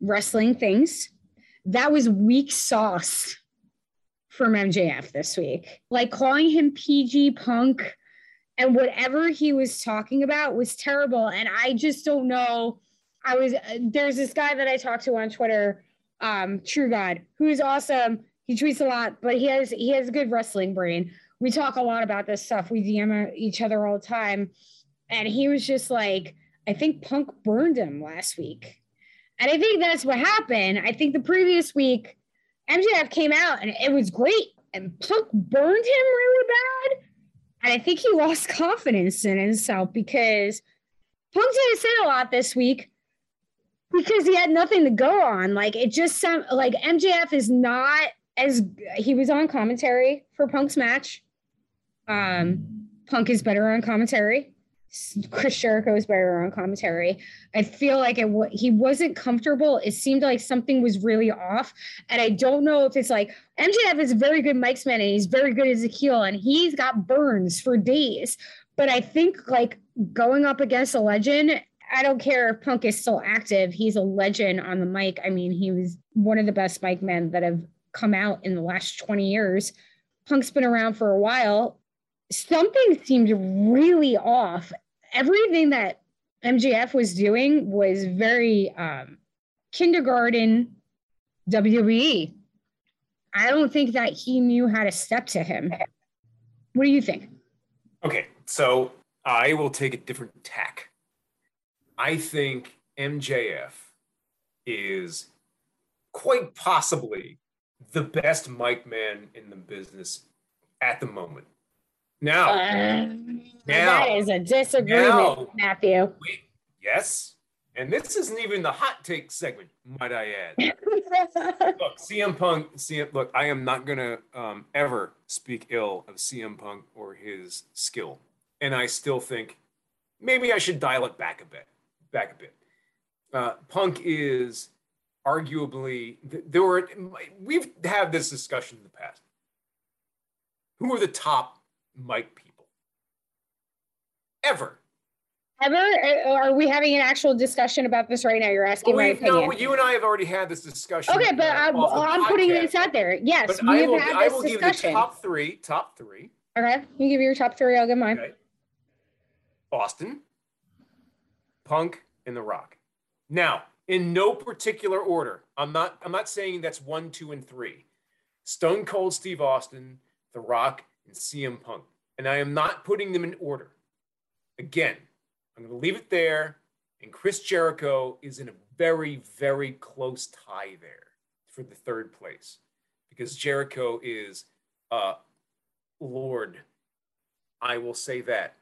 wrestling things that was weak sauce from MJF this week. Like calling him PG Punk and whatever he was talking about was terrible. And I just don't know. I was there's this guy that I talked to on Twitter, um, True God, who is awesome. He tweets a lot, but he has he has a good wrestling brain. We talk a lot about this stuff. We DM each other all the time. And he was just like, I think Punk burned him last week. And I think that's what happened. I think the previous week, MJF came out and it was great, and Punk burned him really bad. And I think he lost confidence in himself because Punk didn't say a lot this week because he had nothing to go on. Like it just sound like MJF is not as he was on commentary for Punk's match. Um, Punk is better on commentary. Chris Jericho is better on commentary. I feel like it wa- he wasn't comfortable. It seemed like something was really off, and I don't know if it's like MJF is a very good Mike's man and he's very good as a heel, and he's got burns for days. But I think like going up against a legend, I don't care if Punk is still active. He's a legend on the mic. I mean, he was one of the best mic men that have come out in the last 20 years. Punk's been around for a while. Something seemed really off. Everything that MJF was doing was very um, kindergarten WWE. I don't think that he knew how to step to him. What do you think? Okay, so I will take a different tack. I think MJF is quite possibly the best mic man in the business at the moment. Now, Uh, now, that is a disagreement, now. Matthew. wait, yes, and this isn't even the hot take segment, might I add. look, CM Punk, CM, look, I am not gonna um, ever speak ill of CM Punk or his skill, and I still think maybe I should dial it back a bit, back a bit. Uh, Punk is arguably there were we've had this discussion in the past. Who are the top mic people ever? Ever? Uh, Are we having an actual discussion about this right now? You're asking my We've- no, you and I have already had this discussion. okay, but uh, I'm, off I'm putting this out there. Yes, But we I have will, had I this will give you the discussion. top three. Top three. okay, you give your top three. I'll give mine. Okay. Austin, Punk, and The Rock. Now, in no particular order. I'm not. I'm not saying that's one, two, and three. Stone Cold Steve Austin, The Rock, and CM Punk. And I am not putting them in order. Again, I'm going to leave it there. And Chris Jericho is in a very, very close tie there for the third place because Jericho is uh, Lord. I will say that.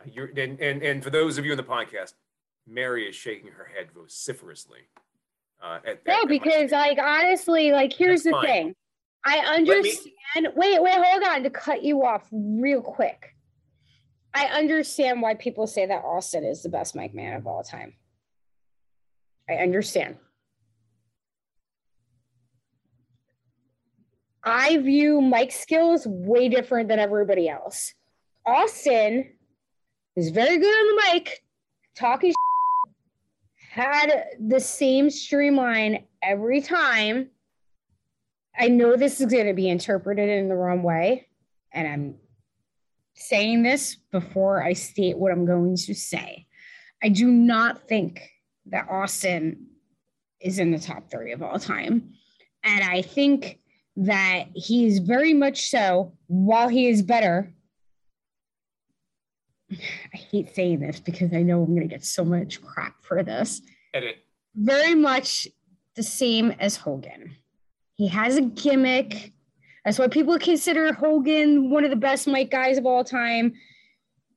Uh, You're, and, and, and for those of you in the podcast, Mary is shaking her head vociferously. Uh, at, No, at- because like honestly, like here's the fine. thing. I me- understand. Wait, wait, hold on to cut you off real quick. I understand why people say that Austin is the best mic man of all time. I understand. I view Mike's skills way different than everybody else. Austin is very good on the mic, talking had the same streamline every time. I know this is going to be interpreted in the wrong way, and I'm saying this before I state what I'm going to say. I do not think that Austin is in the top three of all time. And I think that he is very much so, while he is better. I hate saying this because I know I'm going to get so much crap for this edit. very much the same as Hogan. He has a gimmick. That's why people consider Hogan one of the best mic guys of all time.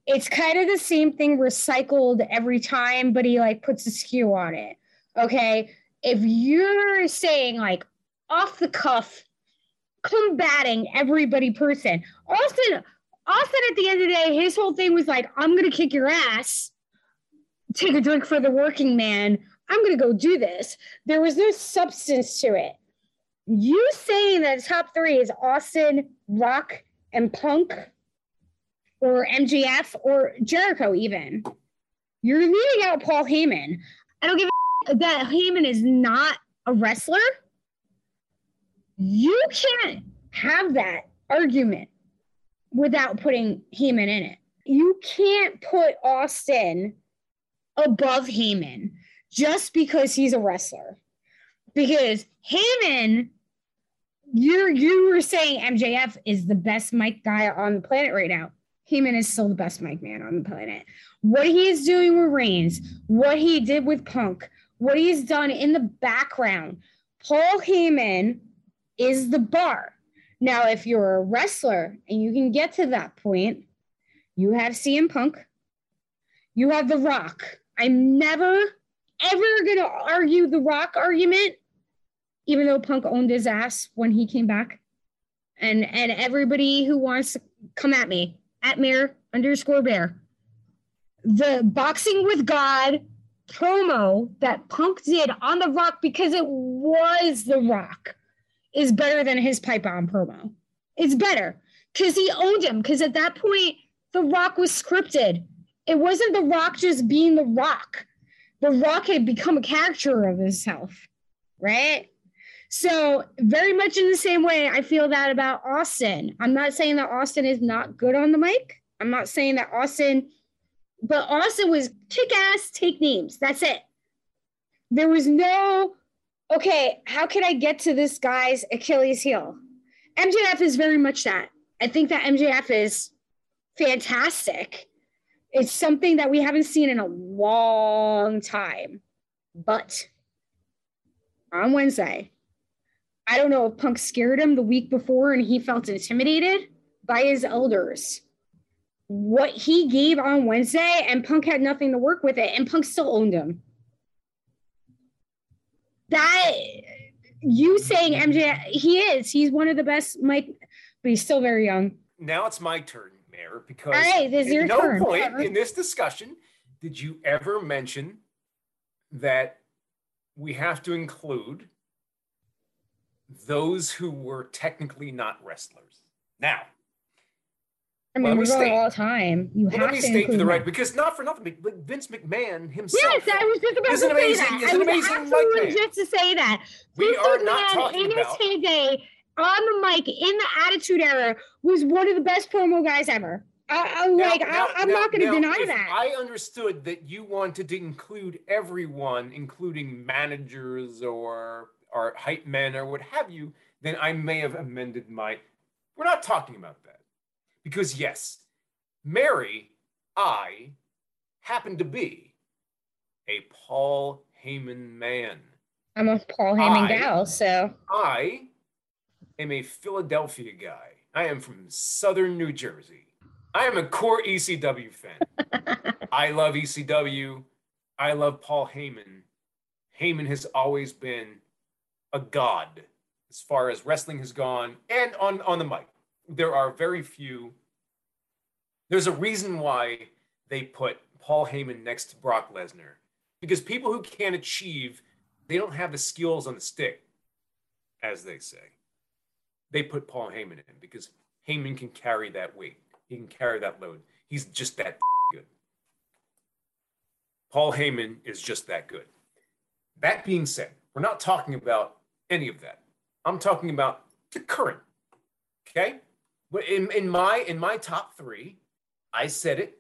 It's kind of the same thing recycled every time, but he like puts a skew on it. Okay. If you're saying like off the cuff, combating everybody person, Austin, Austin at the end of the day, his whole thing was like, I'm gonna kick your ass take a drink for the working man. I'm to go do this. There was no substance to it. You saying that top three is Austin, Rock, and Punk, or MJF, or Jericho, even. You're leaving out Paul Heyman. I don't give a that Heyman is not a wrestler. You can't have that argument without putting Heyman in it. You can't put Austin above Heyman just because he's a wrestler. Because Heyman, you you were saying MJF is the best mic guy on the planet right now. Heyman is still the best mic man on the planet. What he is doing with Reigns, what he did with Punk, what he's done in the background, Paul Heyman is the bar. Now, if you're a wrestler and you can get to that point, you have CM Punk, you have The Rock. I'm never, ever going to argue the Rock argument, even though Punk owned his ass when he came back. And and everybody who wants to come at me, at Mayor underscore bear. The boxing with God promo that Punk did on The Rock because it was The Rock is better than his pipe bomb promo. It's better because he owned him. Because at that point, The Rock was scripted it wasn't The Rock just being The Rock. The Rock had become a character of himself, right? So, very much in the same way, I feel that about Austin. I'm not saying that Austin is not good on the mic. I'm not saying that Austin, but Austin was kick ass, take names. That's it. There was no, okay, how can I get to this guy's Achilles heel? MJF is very much that. I think that MJF is fantastic it's something that we haven't seen in a long time. But on Wednesday, I don't know if Punk scared him the week before and he felt intimidated by his elders. What he gave on Wednesday, and Punk had nothing to work with it, and Punk still owned him. That you saying MJ, he is, he's one of the best, mic, but he's still very young. Now it's my turn, Mayor, because right, this is at no turn. point in this discussion did you ever mention that we have to include those who were technically not wrestlers. Now, I mean, we're state- all the time. You well, have let me to state for the right because not for nothing, but Vince McMahon himself. Yes, I was just about to say amazing, that. I was amazing absolutely just to say that. We Vince are not McMahon talking in about- his heyday on the mic in the Attitude Era was one of the best promo guys ever. I, I'm Now- like, now- I, I'm now- not going to deny that. I understood that you wanted to include everyone, including managers or or hype men or what have you, then I may have amended my. We're not talking about that because yes, Mary, I happen to be a Paul Heyman man. I'm a Paul Heyman I- gal, so I am a Philadelphia guy. I am from Southern New Jersey. I am a core ECW fan. I love ECW. I love Paul Heyman. Heyman has always been a god as far as wrestling has gone and on, on the mic. There are very few. There's a reason why they put Paul Heyman next to Brock Lesnar because people who can't achieve, they don't have the skills on the stick, as they say. They put Paul Heyman in because Heyman can carry that weight. He can carry that load. He's just that good. Paul Heyman is just that good. That being said, we're not talking about any of that. I'm talking about the current. Okay? But In, in my in my top three, I said it.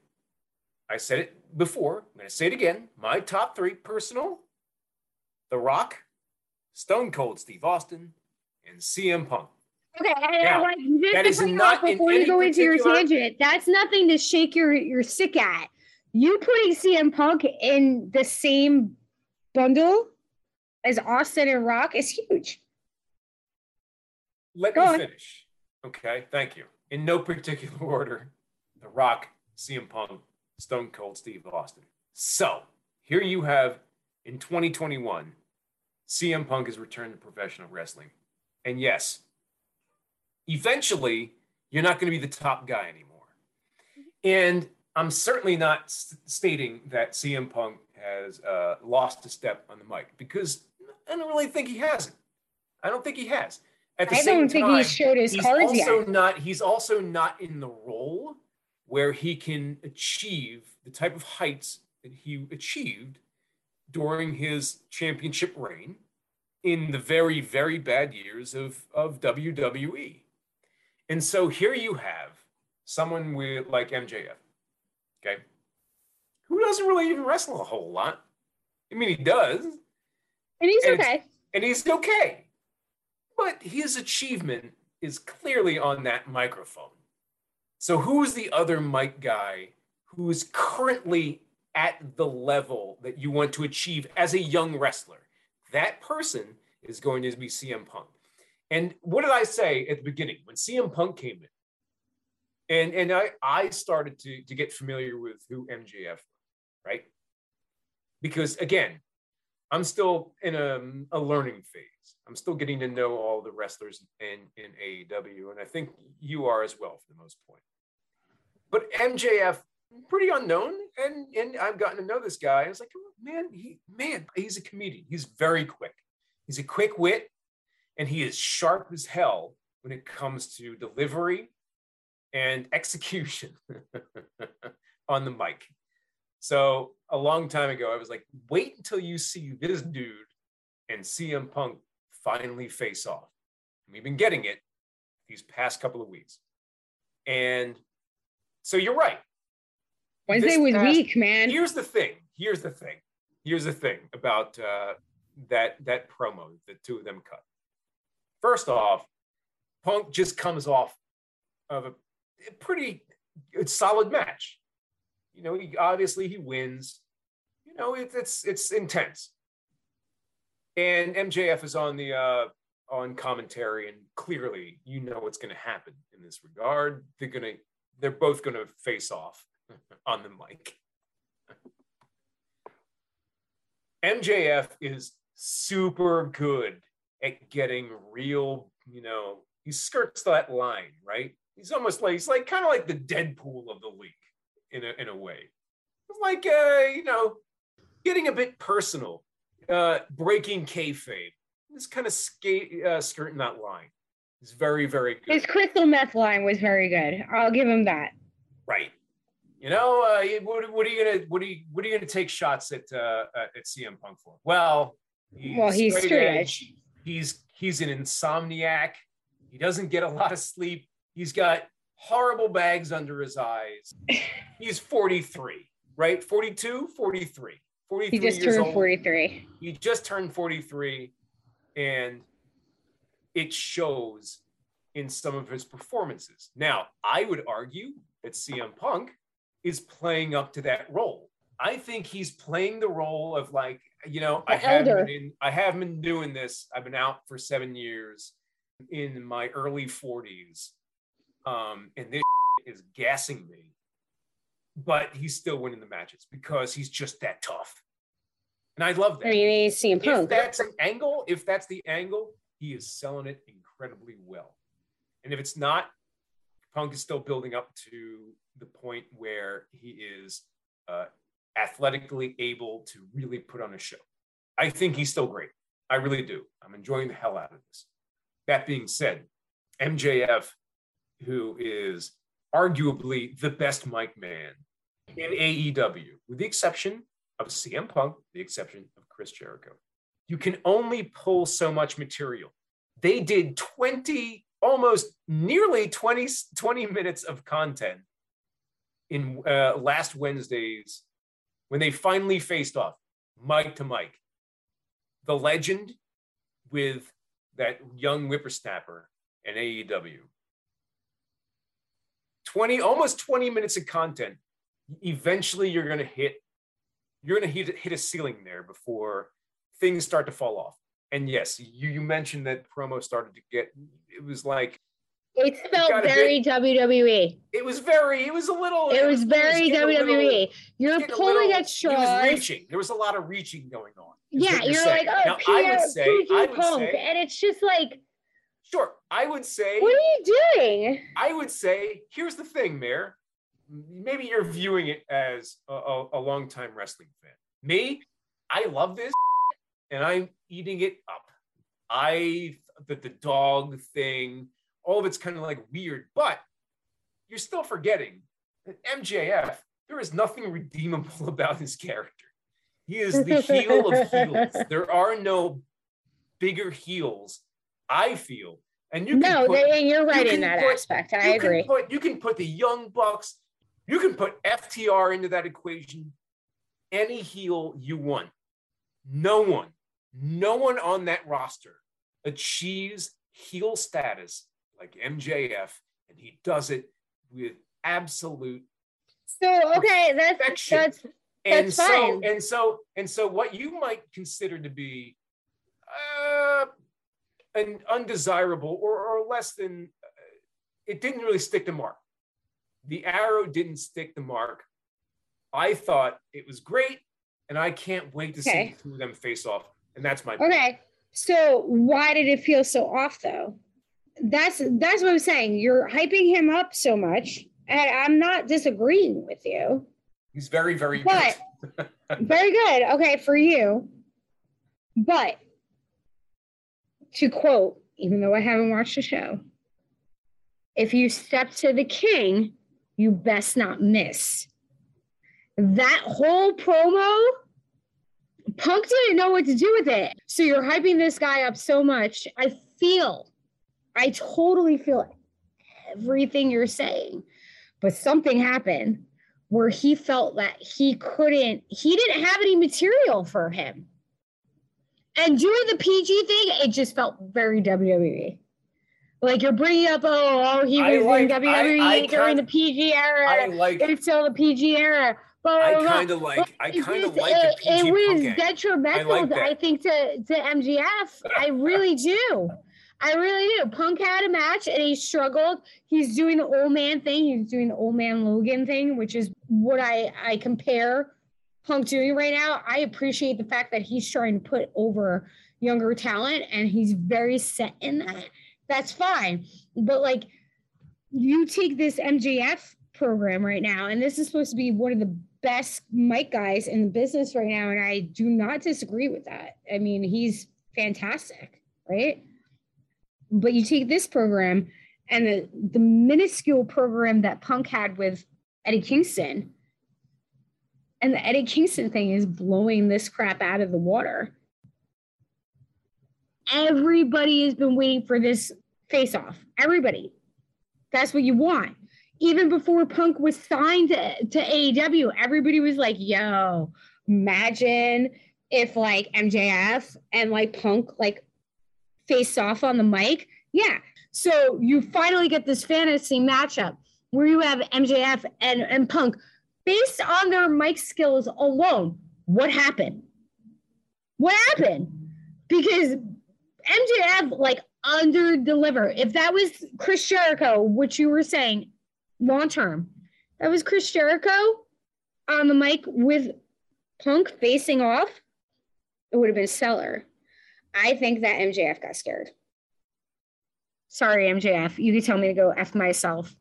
I said it before. I'm gonna say it again. My top three personal: The Rock, Stone Cold Steve Austin, and CM Punk. okay. And Now, like just that to not off before you go into your tangent. That's nothing to shake your your sick at. You putting CM Punk in the same bundle as Austin and Rock is huge. Let Go me on. finish. Okay, thank you. In no particular order, The Rock, CM Punk, Stone Cold Steve Austin. So here you have in 2021, CM Punk has returned to professional wrestling. And yes, eventually you're not going to be the top guy anymore. And I'm certainly not s- stating that CM Punk has uh, lost a step on the mic because I don't really think he hasn't. I don't think he has. At the I same don't think time, he showed his he's cards also yet. not he's also not in the role where he can achieve the type of heights that he achieved during his championship reign in the very very bad years of of WWE. And so here you have someone with like MJF, okay, who doesn't really even wrestle a whole lot. I mean, he does, And he's And okay. and he's okay. But his achievement is clearly on that microphone. So, who's the other mic guy who's currently at the level that you want to achieve as a young wrestler? That person is going to be CM Punk. And what did I say at the beginning when CM Punk came in? And, and I, I started to, to get familiar with who MJF was, right? Because again, I'm still in a, a learning phase. I'm still getting to know all the wrestlers in, in AEW, and I think you are as well for the most point. But MJF, pretty unknown, and and I've gotten to know this guy. I was like, "Oh, man, he man, he's a comedian. He's very quick. He's a quick wit, and he is sharp as hell when it comes to delivery and execution on the mic. So a long time ago, I was like, wait until you see this dude and CM Punk finally face off. And we've been getting it these past couple of weeks. And so you're right. Wednesday This was past- weak, man. Here's the thing. Here's the thing. Here's the thing about uh, that that promo the two of them cut. First off, Punk just comes off of a, a pretty solid match. You know, he obviously he wins. You know, it, it's it's intense. And MJF is on the uh, on commentary, and clearly, you know what's going to happen in this regard. They're gonna they're both going to face off on the mic. MJF is super good at getting real, you know, he skirts that line, right? He's almost like he's like kind of like the Deadpool of the league in a in a way. It's like uh, you know, getting a bit personal, uh, breaking kayfabe. Just kind of skate uh, skirting that line. He's very, very good. His crystal meth line was very good. I'll give him that. Right. You know, uh, what, what are you gonna what are you what are you gonna take shots at uh, at CM Punk for? Well, Well, he's straight edge. He's he's an insomniac. He doesn't get a lot of sleep. He's got horrible bags under his eyes. He's 43, right? 42, 43. 43 He just years turned old. 43. He just turned 43 and it shows in some of his performances. Now, I would argue that CM Punk is playing up to that role. I think he's playing the role of like, you know, The I have elder. been in, I have been doing this. I've been out for seven years in my early 40s. Um, and this is gassing me. But he's still winning the matches because he's just that tough. And I love that. I mean, he's CM if that's an angle, if that's the angle, he is selling it incredibly well. And if it's not, Punk is still building up to the point where he is uh, athletically able to really put on a show. I think he's still great. I really do. I'm enjoying the hell out of this. That being said, MJF, who is arguably the best mic man in AEW, with the exception of CM Punk, the exception of Chris Jericho. You can only pull so much material. They did 20, almost nearly 20, 20 minutes of content in uh, last Wednesday's when they finally faced off, mic to mic. The legend with that young whippersnapper in AEW. 20, almost 20 minutes of content. Eventually, you're going to hit you're going to hit, hit a ceiling there before things start to fall off. And yes, you, you mentioned that promo started to get, it was like, It felt very WWE. it was very, it was a little, It was very getting a little- WWE. You're pulling little- at He was reaching. There was a lot of reaching going on. Yeah, what you're like, oh, now, I would say, I would Punk. say, And it's just like, sure, I would say, what are you doing? I would say, here's the thing, Mayor. Maybe you're viewing it as a, a, a longtime wrestling fan. Me, I love this and I'm eating it up. I, the, the dog thing, all of it's kind of like weird, but you're still forgetting that MJF, there is nothing redeemable about his character. He is the heel of heels. There are no bigger heels, I feel. And you can No, put, they, you're right you in that put- aspect. I you agree. Can put, you can put the Young Bucks, you can put FTR into that equation, any heel you want. No one, no one on that roster achieves heel status like MJF, and he does it with absolute So okay, that's Perfection. that's and That's so fine. and so and so what you might consider to be uh, an undesirable or, or less than uh, it didn't really stick the mark the arrow didn't stick the mark i thought it was great and i can't wait to see Okay. the two of them face off and that's my okay. So why did it feel so off though? That's that's what I'm saying. You're hyping him up so much, and I'm not disagreeing with you. he's very very But good very good. Okay, for you. But to quote, even though I haven't watched the show, if you step to the king, you best not miss. That whole promo, Punk didn't know what to do with it. So you're hyping this guy up so much. I feel, I totally feel everything you're saying. But something happened where he felt that he couldn't, he didn't have any material for him. And doing the PG thing, it just felt very WWE. Like you're bringing up, oh, oh he I was like- in WWE I- I during the PG era. i like It's still the PG era. Blah, blah, i kind of like i kind of like the it, PG it was detrimental, I like I, think, to, to MJF. I really do. I really do. Punk had a match and he struggled. He's doing the old man thing. He's doing the old man Logan thing, which is what I, I compare Punk doing right now. I appreciate the fact that he's trying to put over younger talent and he's very set in that. That's fine. But like you take this MJF program right now, and this is supposed to be one of the best mic guys in the business right now, and I do not disagree with that. I mean, he's fantastic, right? But you take this program and the, the minuscule program that Punk had with Eddie Kingston, and the Eddie Kingston thing is blowing this crap out of the water. Everybody has been waiting for this face off. Everybody. That's what you want. Even before Punk was signed to, to AEW, everybody was like, yo, imagine if like MJF and like Punk like face off on the mic. Yeah. So you finally get this fantasy matchup where you have MJF and, and Punk based on their mic skills alone, what happened? What happened? Because MJF like under deliver. If that was Chris Jericho, which you were saying long term, that was Chris Jericho on the mic with Punk facing off, it would have been stellar. I think that MJF got scared. Sorry, MJF. You can tell me to go F myself.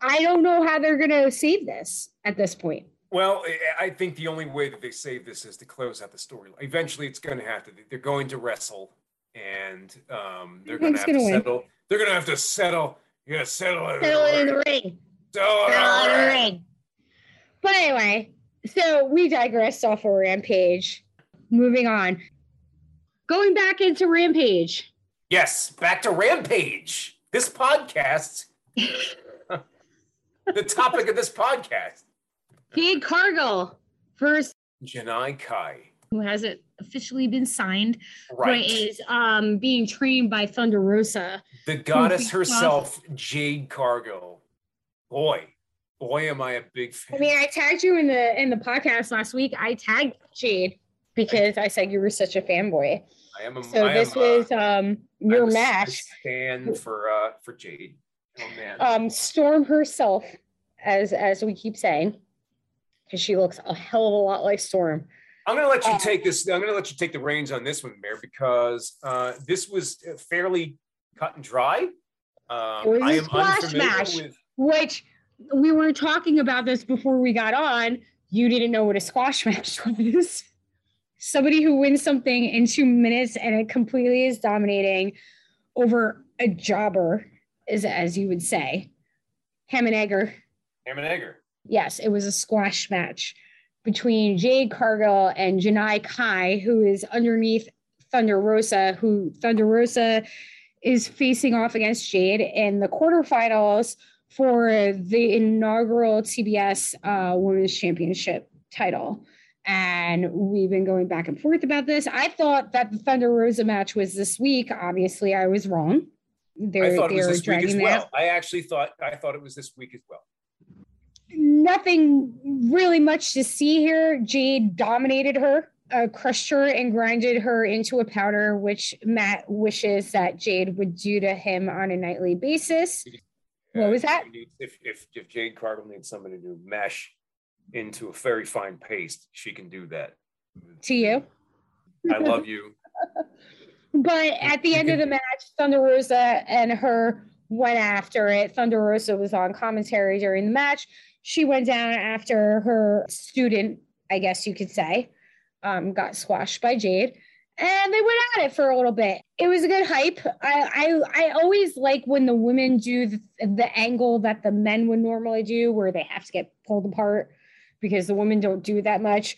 I don't know how they're going to save this at this point. Well, I think the only way that they save this is to close out the story. Eventually, it's going to have to. They're going to wrestle, and um, they're going to have to win? settle. They're going to have to settle. Yeah, settle it. Settle it in the ring. Settle, settle in the ring. But anyway, so we digressed off of Rampage. Moving on. Going back into Rampage. Yes, back to Rampage. This podcast. the topic of this podcast. Jade Cargill versus Janai Kai, who hasn't officially been signed, right. but is um, being trained by Thunder Rosa. The goddess herself, Jade Cargill. Boy, boy, am I a big fan. I mean, I tagged you in the in the podcast last week. I tagged Jade because I said you were such a fanboy. I am a so I this was um your match. Stand for uh for Jade. Oh man. Um, Storm herself, as as we keep saying, because she looks a hell of a lot like Storm. I'm going to let you uh, take this. I'm going to let you take the reins on this one, Mayor, because uh, this was fairly cut and dry. Um, it was I am splash match, with... which we were talking about this before we got on. You didn't know what a squash match was. Somebody who wins something in two minutes and it completely is dominating over a jobber, is as you would say. Ham and egger. Ham and egger. Yes, it was a squash match between Jade Cargill and Janai Kai, who is underneath Thunder Rosa, who Thunder Rosa is facing off against Jade in the quarterfinals for the inaugural TBS uh, Women's Championship title. And we've been going back and forth about this. I thought that the Thunder Rosa match was this week. Obviously, I was wrong. They're, I thought it was this week as well. I actually thought I thought it was this week as well nothing really much to see here. Jade dominated her, uh, crushed her, and grinded her into a powder, which Matt wishes that Jade would do to him on a nightly basis. What was that? If, if, if Jade Cargill needs somebody to mesh into a very fine paste, she can do that. To you. I love you. but at the end of the match, Thunder Rosa and her went after it. Thunder Rosa was on commentary during the match she went down after her student, I guess you could say, um, got squashed by Jade. And they went at it for a little bit. It was a good hype. I I, I always like when the women do the, the angle that the men would normally do, where they have to get pulled apart because the women don't do that much.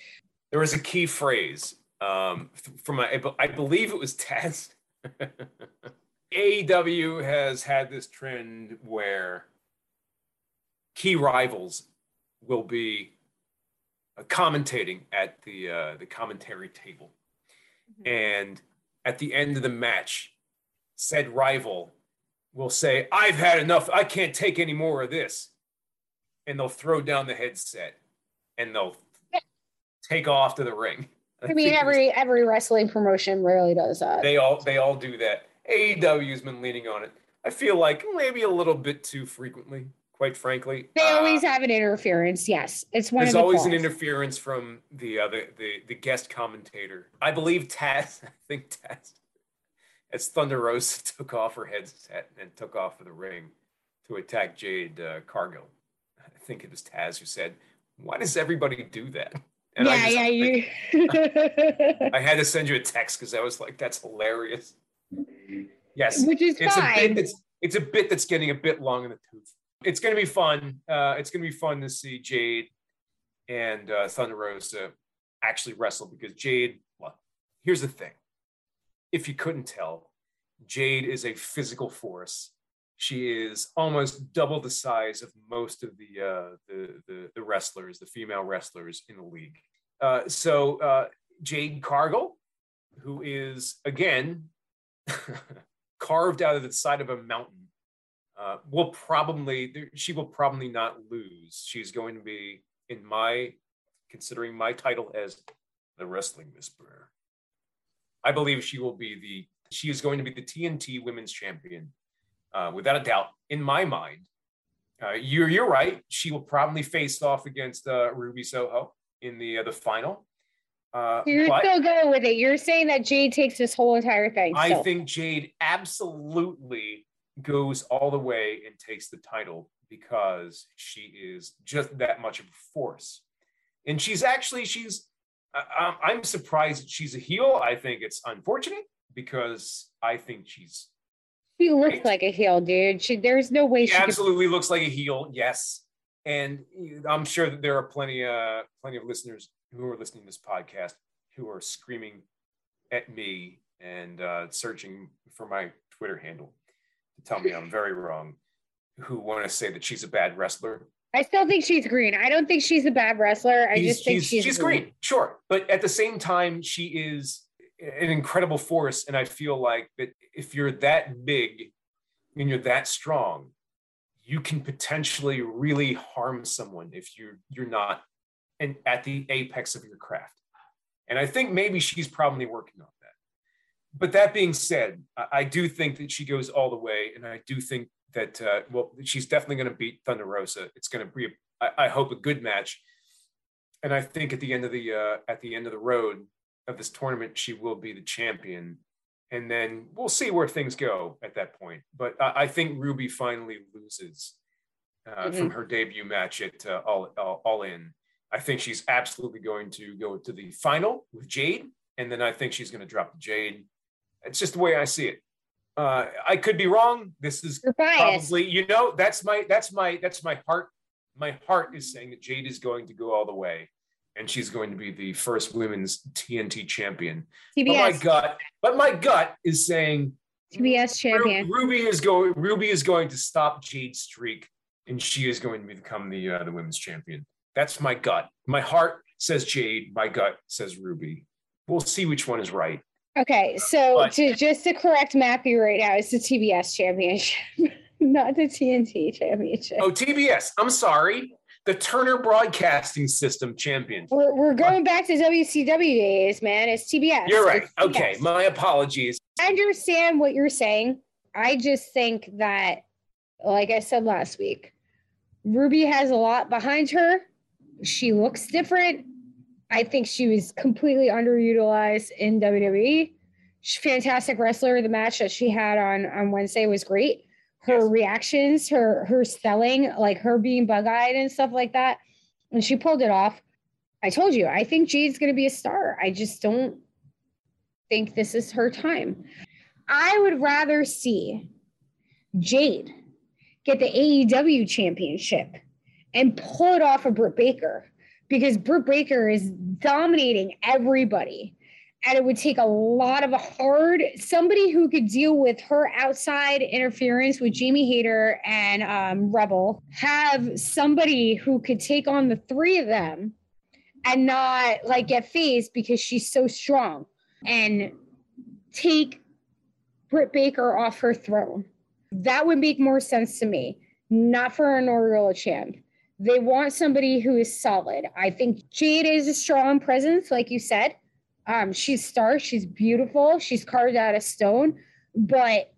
There was a key phrase um, from my, I believe it was Taz. AEW has had this trend where key rivals will be uh, commentating at the uh, the commentary table, mm-hmm. and at the end of the match, said rival will say, "I've had enough. I can't take any more of this," and they'll throw down the headset and they'll take off to the ring. I, I mean, every every wrestling promotion rarely does that. They all they all do that. AEW's been leaning on it. I feel like maybe a little bit too frequently quite frankly. They always uh, have an interference. Yes, it's one. There's the always an interference from the, uh, the the the guest commentator. I believe Taz. I think Taz, as Thunder Rosa took off her headset and took off of the ring to attack Jade uh, Cargill. I think it was Taz who said, "Why does everybody do that?" And yeah, I yeah, you. I had to send you a text because I was like, "That's hilarious." Yes, which is it's fine. a bit that's it's a bit that's getting a bit long in the tooth it's going to be fun. Uh, it's going to be fun to see Jade and uh, Thunder Rosa actually wrestle because Jade. Well, here's the thing: if you couldn't tell, Jade is a physical force. She is almost double the size of most of the uh, the, the, the wrestlers, the female wrestlers in the league. Uh, so uh, Jade Cargill, who is again carved out of the side of a mountain uh, will probably she will probably not lose. She's going to be in my considering my title as the wrestling whisperer. I believe she will be the she is going to be the TNT Women's Champion, uh, without a doubt. In my mind, uh, you're you're right. She will probably face off against uh, Ruby Soho in the uh, the final. Uh, You're still going with it. You're saying that Jade takes this whole entire thing. I think Jade absolutely goes all the way and takes the title because she is just that much of a force. And she's actually she's I'm surprised she's a heel. I think it's unfortunate because I think she's. She looks great. like a heel, dude. She, there's no way she, she absolutely could... looks like a heel. Yes, and I'm sure that there are plenty, uh, plenty of listeners who are listening to this podcast who are screaming at me and uh, searching for my Twitter handle tell me I'm very wrong. Who want to say that she's a bad wrestler? I still think she's green. I don't think she's a bad wrestler. I she's, just think she's, she's, she's green. green. Sure, but at the same time, she is an incredible force, and I feel like that if you're that big and you're that strong, you can potentially really harm someone if you're you're not and at the apex of your craft. And I think maybe she's probably working on. But that being said, I, I do think that she goes all the way, and I do think that uh, well, she's definitely going to beat Thunder Rosa. It's going to be, I, I, hope, a good match. And I think at the end of the uh, at the end of the road of this tournament, she will be the champion. And then we'll see where things go at that point. But I, I think Ruby finally loses uh, mm-hmm. from her debut match at uh, all, all, all In. I think she's absolutely going to go to the final with Jade, and then I think she's going to drop Jade. It's just the way I see it. Uh, I could be wrong. This is probably, you know, that's my that's my that's my heart. My heart is saying that Jade is going to go all the way, and she's going to be the first women's TNT champion. TBS. But my gut, but my gut is saying TBS champion. Ruby is going. Ruby is going to stop Jade's streak, and she is going to become the uh, the women's champion. That's my gut. My heart says Jade. My gut says Ruby. We'll see which one is right. Okay, so but, to just to correct Mappy right now, it's the TBS championship, not the TNT championship. Oh, TBS. I'm sorry. The Turner Broadcasting System championship. We're, we're going back to WCW days, man. It's TBS. You're right. Okay, my apologies. I understand what you're saying. I just think that, like I said last week, Ruby has a lot behind her. She looks different. I think she was completely underutilized in WWE. She's fantastic wrestler. The match that she had on on Wednesday was great. Her yes. reactions, her her selling, like her being bug-eyed and stuff like that, and she pulled it off. I told you, I think Jade's going to be a star. I just don't think this is her time. I would rather see Jade get the AEW championship and pull it off of Britt Baker because Britt Baker is dominating everybody. And it would take a lot of a hard somebody who could deal with her outside interference with Jamie Hayter and um, Rebel, have somebody who could take on the three of them and not like get phased because she's so strong and take Britt Baker off her throne. That would make more sense to me, not for an Oriola champ. They want somebody who is solid. I think Jade is a strong presence, like you said. Um, she's star, she's beautiful, she's carved out of stone, but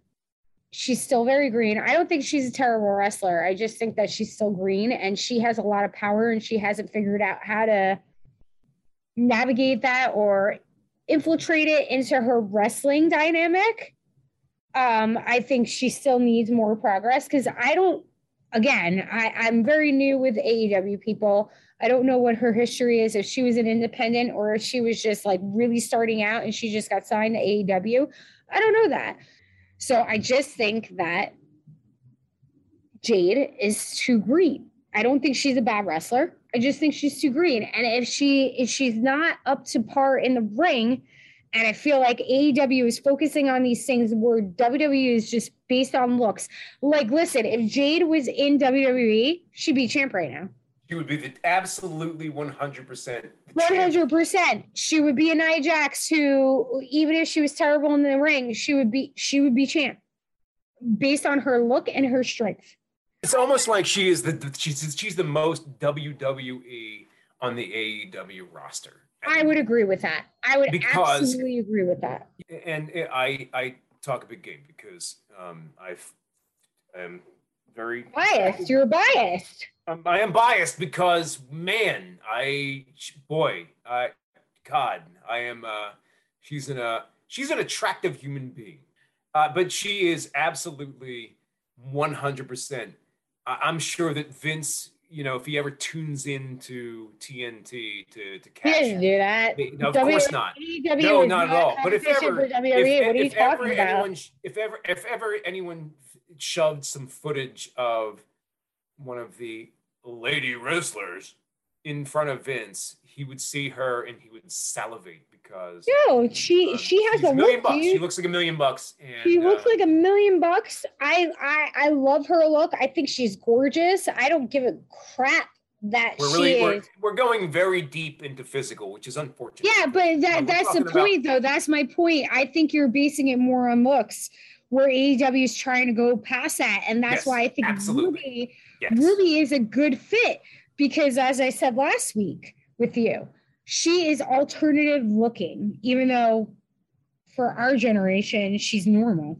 she's still very green. I don't think she's a terrible wrestler. I just think that she's still green and she has a lot of power and she hasn't figured out how to navigate that or infiltrate it into her wrestling dynamic. Um, I think she still needs more progress because I don't again, I, I'm very new with AEW people. I don't know what her history is, if she was an independent or if she was just like really starting out and she just got signed to AEW. I don't know that. So I just think that Jade is too green. I don't think she's a bad wrestler. I just think she's too green. And if she if she's not up to par in the ring, and I feel like AEW is focusing on these things where WWE is just based on looks. Like, listen, if Jade was in WWE, she'd be champ right now. She would be the absolutely 100%. 100%. She would be a Nia Jax who, even if she was terrible in the ring, she would be she would be champ based on her look and her strength. It's almost like she is the, the she's she's the most WWE on the AEW roster. I would agree with that. I would Because- absolutely agree with that. and I I talk a big game because um I've am very Biased. You're biased. Um, I am biased because man, I boy, I God, I am. Uh, she's an uh, she's an attractive human being, uh, but she is absolutely one hundred percent. I'm sure that Vince, you know, if he ever tunes into TNT to to catch, He doesn't do that. no, of course not. AEW No, not at all. But if ever, if, what are you if ever about? anyone, if ever, if ever anyone shoved some footage of one of the lady wrestlers in front of Vince, he would see her and he would salivate because No, she uh, she has a million look. bucks. dude. She looks like a million bucks, and She looks uh, like a million bucks. I, I I love her look. I think she's gorgeous. I don't give a crap that we're she really we're, is. we're going very deep into physical, which is unfortunate. Yeah, but that we're that's the talking about- point though. That's my point. I think you're basing it more on looks, where AEW is trying to go past that, and that's Yes, why I think absolutely. Ruby yes. Ruby is a good fit because, as I said last week with you, she is alternative looking, even though for our generation, she's normal.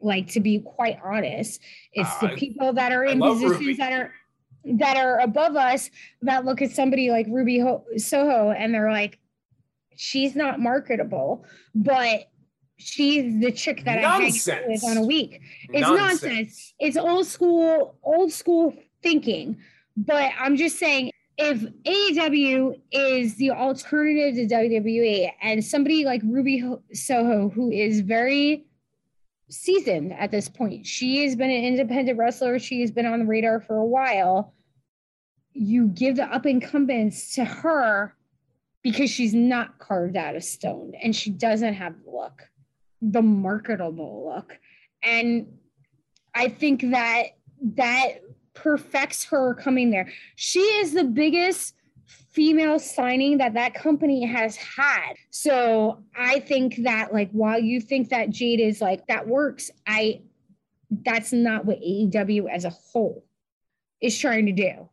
Like to be quite honest, it's Ah, the people that are in love Ruby. positions that are that are above us that look at somebody like Ruby Ho- Soho and they're like, she's not marketable, but she's the chick that I hang out with on a week. It's nonsense. It's old school, old school thinking. But I'm just saying, if AEW is the alternative to WWE, and somebody like Ruby Soho, who is very seasoned at this point, she has been an independent wrestler. She has been on the radar for a while. You give the up incumbents to her because she's not carved out of stone and she doesn't have the look, the marketable look. And I think that that perfects her coming there. She is the biggest female signing that that company has had. So I think that like while you think that Jade is like that works, I that's not what AEW as a whole is trying to do.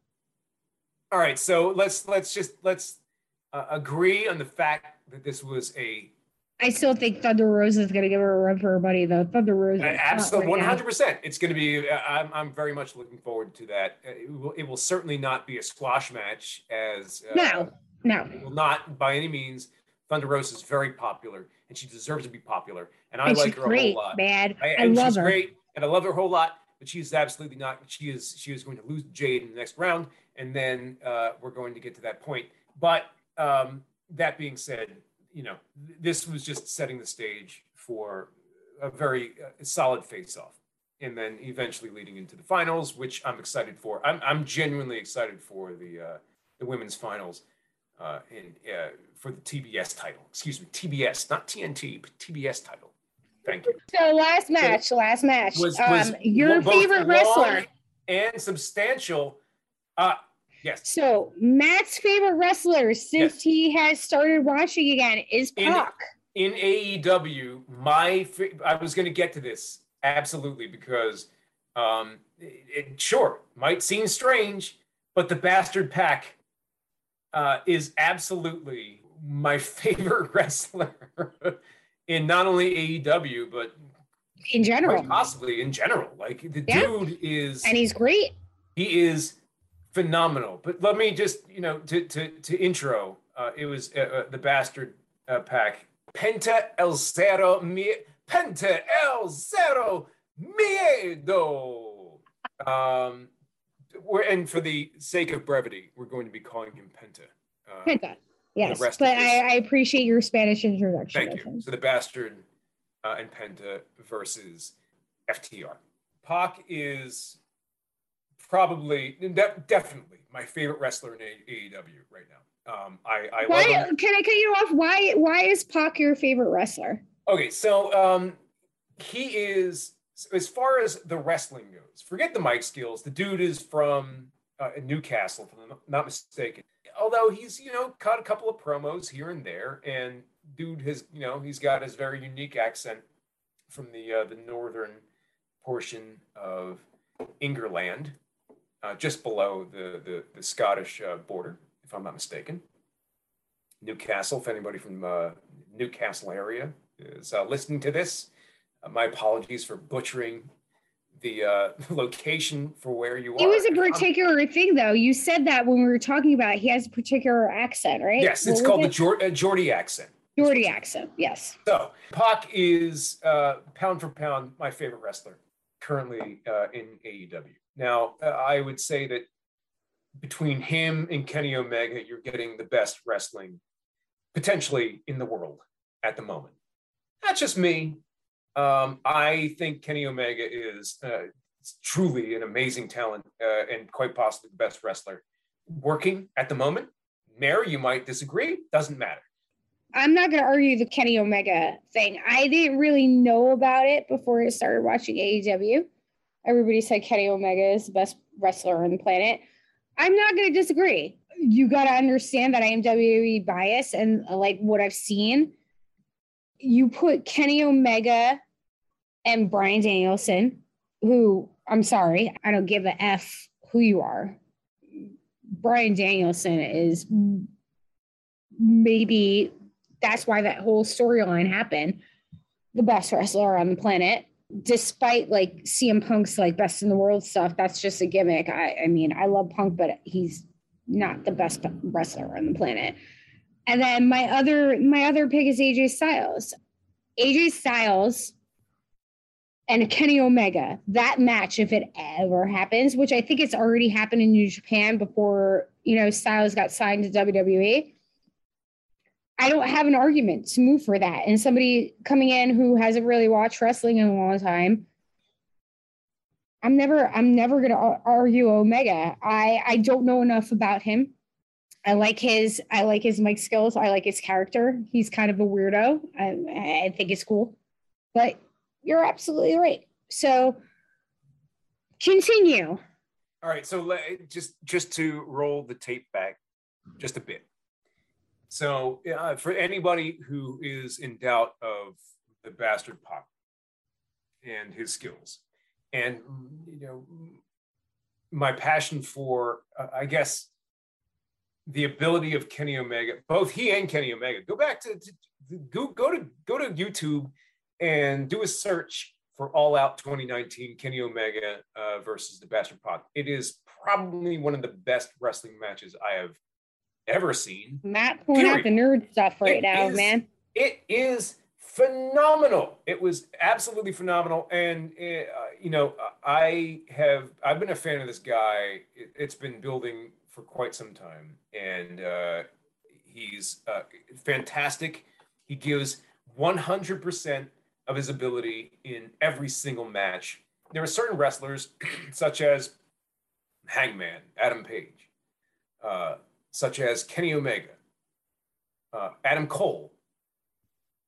All right, so let's let's just let's uh, agree on the fact that this was a I still think Thunder Rose is going to give her a run for her money, though. Thunder Rose, absolutely one hundred percent. It's going to be. uh, I'm I'm very much looking forward to that. Uh, It will, it will certainly not be a squash match, as uh, No, no. it will not by any means. Thunder Rose is very popular, and she deserves to be popular. And I And like her a great, whole lot. man. I, and love she's her. great, and I love her a whole lot. But she's absolutely not. She is. She is going to lose Jade in the next round, and then uh, we're going to get to that point. But um, that being said, you know, this was just setting the stage for a very uh, solid face-off, and then eventually leading into the finals, which I'm excited for. I'm I'm genuinely excited for the uh, the women's finals, uh, in uh, for the TBS title. Excuse me, TBS, not TNT, but TBS title. Thank you So last match, last match. was, um, your favorite wrestler. and substantial. Uh, yes, So Matt's favorite wrestler since Yes. he has started watching again is In- Pac. in AEW, my I was going to get to this absolutely because, um, it, it- sure might seem strange, but the bastard Pac uh, is absolutely my favorite wrestler in not only AEW but in general, possibly in general. Like the Yeah. dude is and he's great. he is phenomenal. But let me just, you know, to to to intro, uh, it was uh, uh, the bastard uh, Pac. Penta el cero mi Penta el Zero miedo. Um, we're and for the sake of brevity, we're going to be calling him Penta. Uh, Penta. Yes, but I, I appreciate your Spanish introduction. Thank you. him. So the bastard uh, and Penta versus FTR. Pac is probably de- definitely my favorite wrestler in A- AEW right now. Um, I, I Why can I cut you off? Why why is Pac your favorite wrestler? Okay, so um, he is as far as the wrestling goes. Forget the mic skills. The dude is from uh, Newcastle, if I'm not mistaken. Although he's you know cut a couple of promos here and there, and dude has you know he's got his very unique accent from the uh, the northern portion of Ingerland. Uh, just below the, the, the Scottish uh, border, if I'm not mistaken. Newcastle, if anybody from uh, Newcastle area is uh, listening to this, uh, my apologies for butchering the uh, location for where you are. It was a particular thing, though. You said that when we were talking about it, he has a particular accent, right? Yes, it's What called was the Geor- uh, Geordie accent. it? Geordie accent. Yes. So Pac is uh, pound for pound my favorite wrestler currently uh, in AEW. Now uh, I would say that between him and Kenny Omega, you're getting the best wrestling potentially in the world at the moment. Not just me. Um, I think Kenny Omega is uh, truly an amazing talent uh, and quite possibly the best wrestler working at the moment. Mary, you might disagree. Doesn't matter. I'm not going to argue the Kenny Omega thing. I didn't really know about it before I started watching AEW. Everybody said Kenny Omega is the best wrestler on the planet. I'm not going to disagree. You got to understand that I am WWE biased and uh, like what I've seen. You put Kenny Omega and Bryan Danielson, who I'm sorry, I don't give a F who you are. Bryan Danielson is maybe that's why that whole storyline happened. The best wrestler on the planet, despite like CM Punk's like best in the world stuff, that's just a gimmick. I, I mean, I love Punk, but he's not the best wrestler on the planet. And then my other my other pick is AJ Styles. AJ Styles and Kenny Omega. That match, if it ever happens, which I think it's already happened in New Japan before you know Styles got signed to WWE. I don't have an argument to move for that. And somebody coming in who hasn't really watched wrestling in a long time, I'm never, I'm never going to argue Omega. I, I don't know enough about him. I like his, I like his mic skills. I like his character. He's kind of a weirdo. I, I think it's cool, but you're absolutely right. So continue. All right, so let, just just to roll the tape back just a bit. So, uh, for anybody who is in doubt of the bastard Pac and his skills, and you know, my passion for, uh, I guess, the ability of Kenny Omega, both he and Kenny Omega. Go back to, to, go go to go to YouTube and do a search for All Out 2019 Kenny Omega uh, versus the Bastard Pac. It is probably one of the best wrestling matches I have ever seen. Matt pulling out the nerd stuff right It now, is- man. It is phenomenal. It was absolutely phenomenal, and uh, you know, I have I've been a fan of this guy. It, it's been building for quite some time, and uh, he's uh, fantastic. He gives 100% of his ability in every single match. There are certain wrestlers, such as Hangman, Adam Page, uh, such as Kenny Omega, uh, Adam Cole.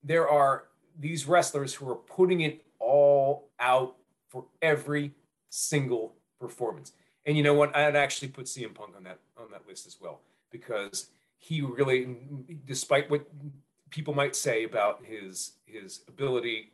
There are these wrestlers who are putting it all out for every single performance. And you know what? I'd actually put CM Punk on that on that list as well because he really, despite what people might say about his his ability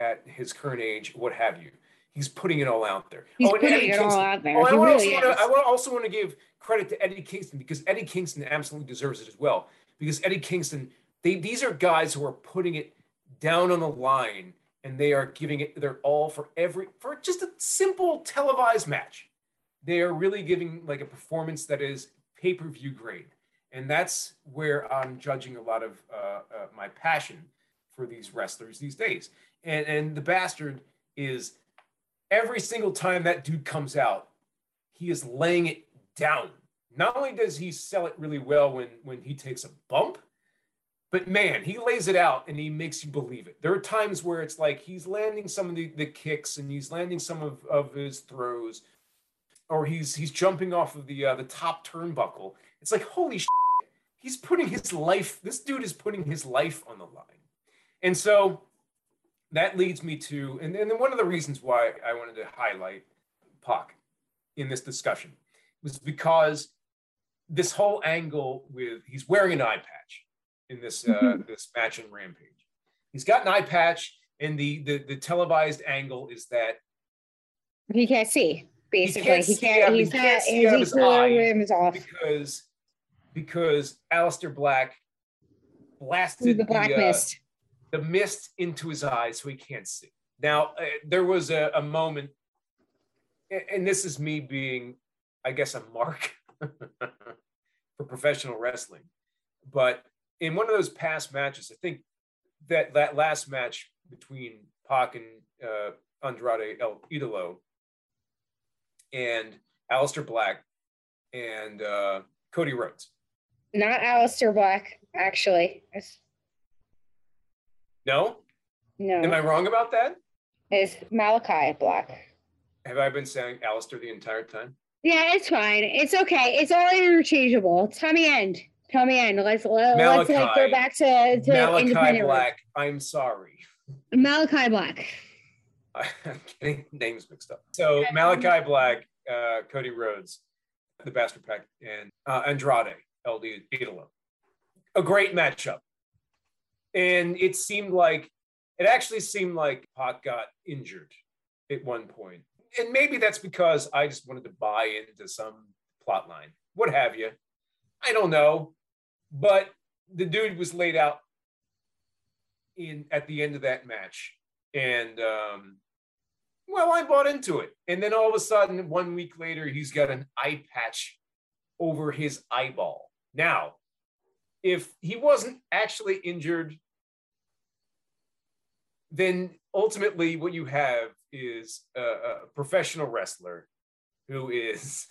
at his current age, what have you, he's putting it all out there. He's Oh, putting Eddie it all out there. Oh, I really also wanna. I also want to give credit to Eddie Kingston because Eddie Kingston absolutely deserves it as well. Because Eddie Kingston, they these are guys who are putting it down on the line and they are giving it their all for every for just a simple televised match. They are really giving like a performance that is pay-per-view grade. And that's where I'm judging a lot of uh, uh, my passion for these wrestlers these days. And and the bastard is every single time that dude comes out, he is laying it down. Not only does he sell it really well when when he takes a bump, but man, he lays it out and he makes you believe it. There are times where it's like he's landing some of the, the kicks and he's landing some of, of his throws, or he's he's jumping off of the uh, the top turnbuckle. It's like holy shit, he's putting his life. This dude is putting his life on the line, and so that leads me to and, and then one of the reasons why I wanted to highlight Pac in this discussion was because this whole angle with he's wearing an eye patch in this uh, this match in Rampage. He's got an eye patch, and the, the the televised angle is that He can't see. Basically, can't he can't. out- he he's can't not. see out of His his eye. equilibrium is off. because because Alistair Black Through blasted the black uh, mist. The mist into his eyes so he can't see. Now, uh, there was a, a moment, and this is me being, I guess, a mark for professional wrestling. But in one of those past matches, I think that that last match between Pac and uh, Andrade El Idolo and Alistair Black and uh, Cody Rhodes. Not Alistair Black, actually. It's, No? no, Am I wrong about that? it's Malachi Black. Have I been saying Alistair the entire time? Yeah, it's fine. It's okay. It's all interchangeable. Tommy End. Tommy End. Let's let, let's like go back to, to Malachi independent. Black, I'm sorry. Malachi Black. I'm getting names mixed up. So Malachi Black, uh, Cody Rhodes, the Bastard Pac, and uh, Andrade, El Idolo. A great matchup. And it seemed like, it actually seemed like Pac got injured at one point. And maybe that's because I just wanted to buy into some plot line, what have you. I don't know. But the dude was laid out in at the end of that match. And um, well, I bought into it. And then all of a sudden, one week later, he's got an eye patch over his eyeball. Now, if he wasn't actually injured, then ultimately what you have is a, a professional wrestler who is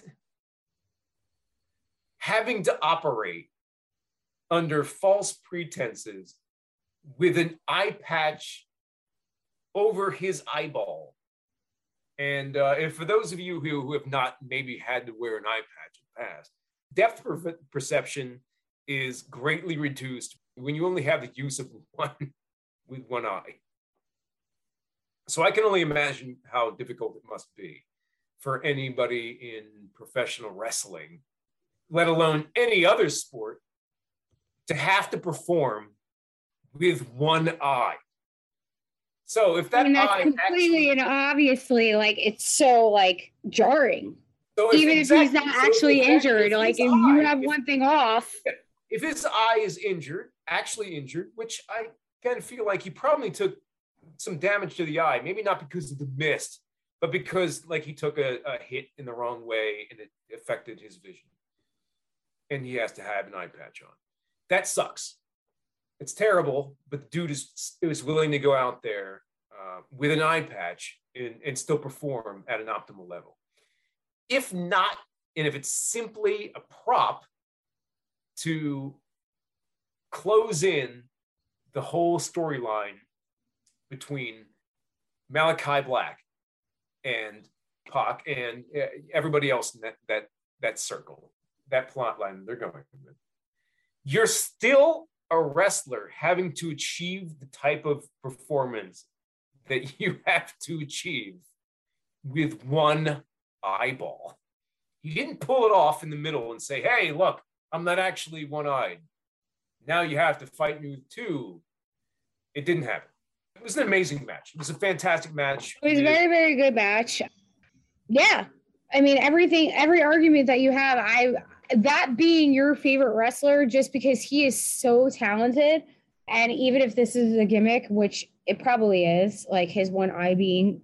having to operate under false pretenses with an eye patch over his eyeball. And uh, if for those of you who, who have not maybe had to wear an eye patch in the past, depth per- perception is greatly reduced when you only have the use of one with one eye. So I can only imagine how difficult it must be for anybody in professional wrestling, let alone any other sport, to have to perform with one eye. So if that I mean, that's eye completely actually, and obviously like it's so like jarring. so if Even if he's not so actually injured, like if you have one thing off, if his eye is injured, actually injured, which I kind of feel like he probably took some damage to the eye, maybe not because of the mist, but because like he took a, a hit in the wrong way and it affected his vision. And he has to have an eye patch on. That sucks. It's terrible, but the dude is, is willing to go out there uh, with an eye patch and, and still perform at an optimal level. If not, and if it's simply a prop to close in the whole storyline between Malachi Black and Pac and uh, everybody else in that that that circle, that plot line they're going with. You're still a wrestler having to achieve the type of performance that you have to achieve with one eyeball. He didn't pull it off in the middle and say, "Hey, look, I'm not actually one-eyed." Now you have to fight me with two. It didn't happen. It was an amazing match. It was a fantastic match. it was a very, very good match. Yeah. I mean, everything, every argument that you have, I that being your favorite wrestler just because he is so talented. And even if this is a gimmick, which it probably is, like his one eye being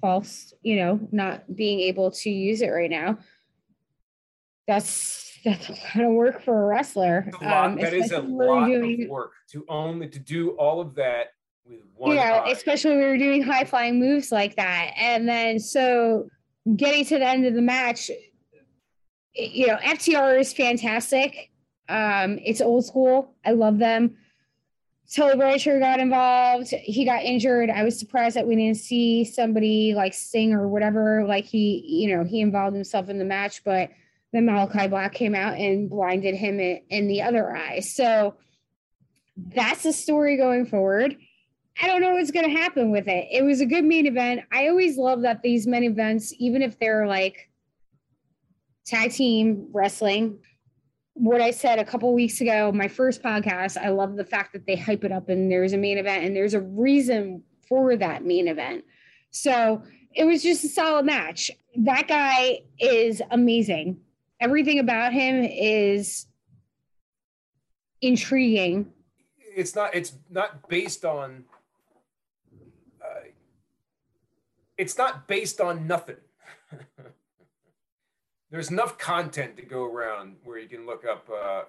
false, you know, not being able to use it right now. That's that's a lot of work for a wrestler. It's a lot- um, that is a lot doing- of work to only to do all of that with one yeah, eye. especially when we were doing high flying moves like that. And then so getting to the end of the match, you know, FTR is fantastic. Um, it's old school. I love them. Tully Blanchard got involved. He got injured. I was surprised that we didn't see somebody like Sting or whatever. Like he, you know, he involved himself in the match, but then Malachi Black came out and blinded him in, in the other eye. So that's the story going forward. I don't know what's going to happen with it. It was a good main event. I always love that these main events, even if they're like tag team wrestling, what I said a couple weeks ago, my first podcast, I love the fact that they hype it up and there's a main event and there's a reason for that main event. So it was just a solid match. That guy is amazing. Everything about him is intriguing. It's not. It's not based on. Uh, it's not based on nothing. there's enough content to go around where you can look up. Uh,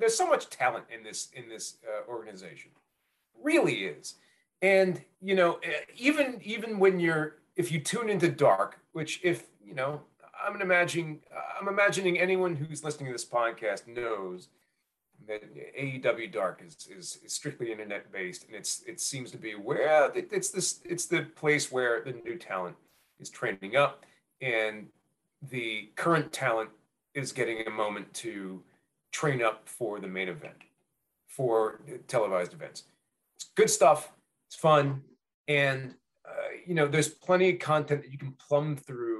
there's so much talent in this in this uh, organization, really is. And you know, even even when you're if you tune into dark, which if you know, I'm imagining I'm imagining anyone who's listening to this podcast knows that AEW Dark is, is, is strictly internet based, and it's it seems to be where it's this it's the place where the new talent is training up, and the current talent is getting a moment to train up for the main event, for televised events. It's good stuff. It's fun, and uh, you know there's plenty of content that you can plumb through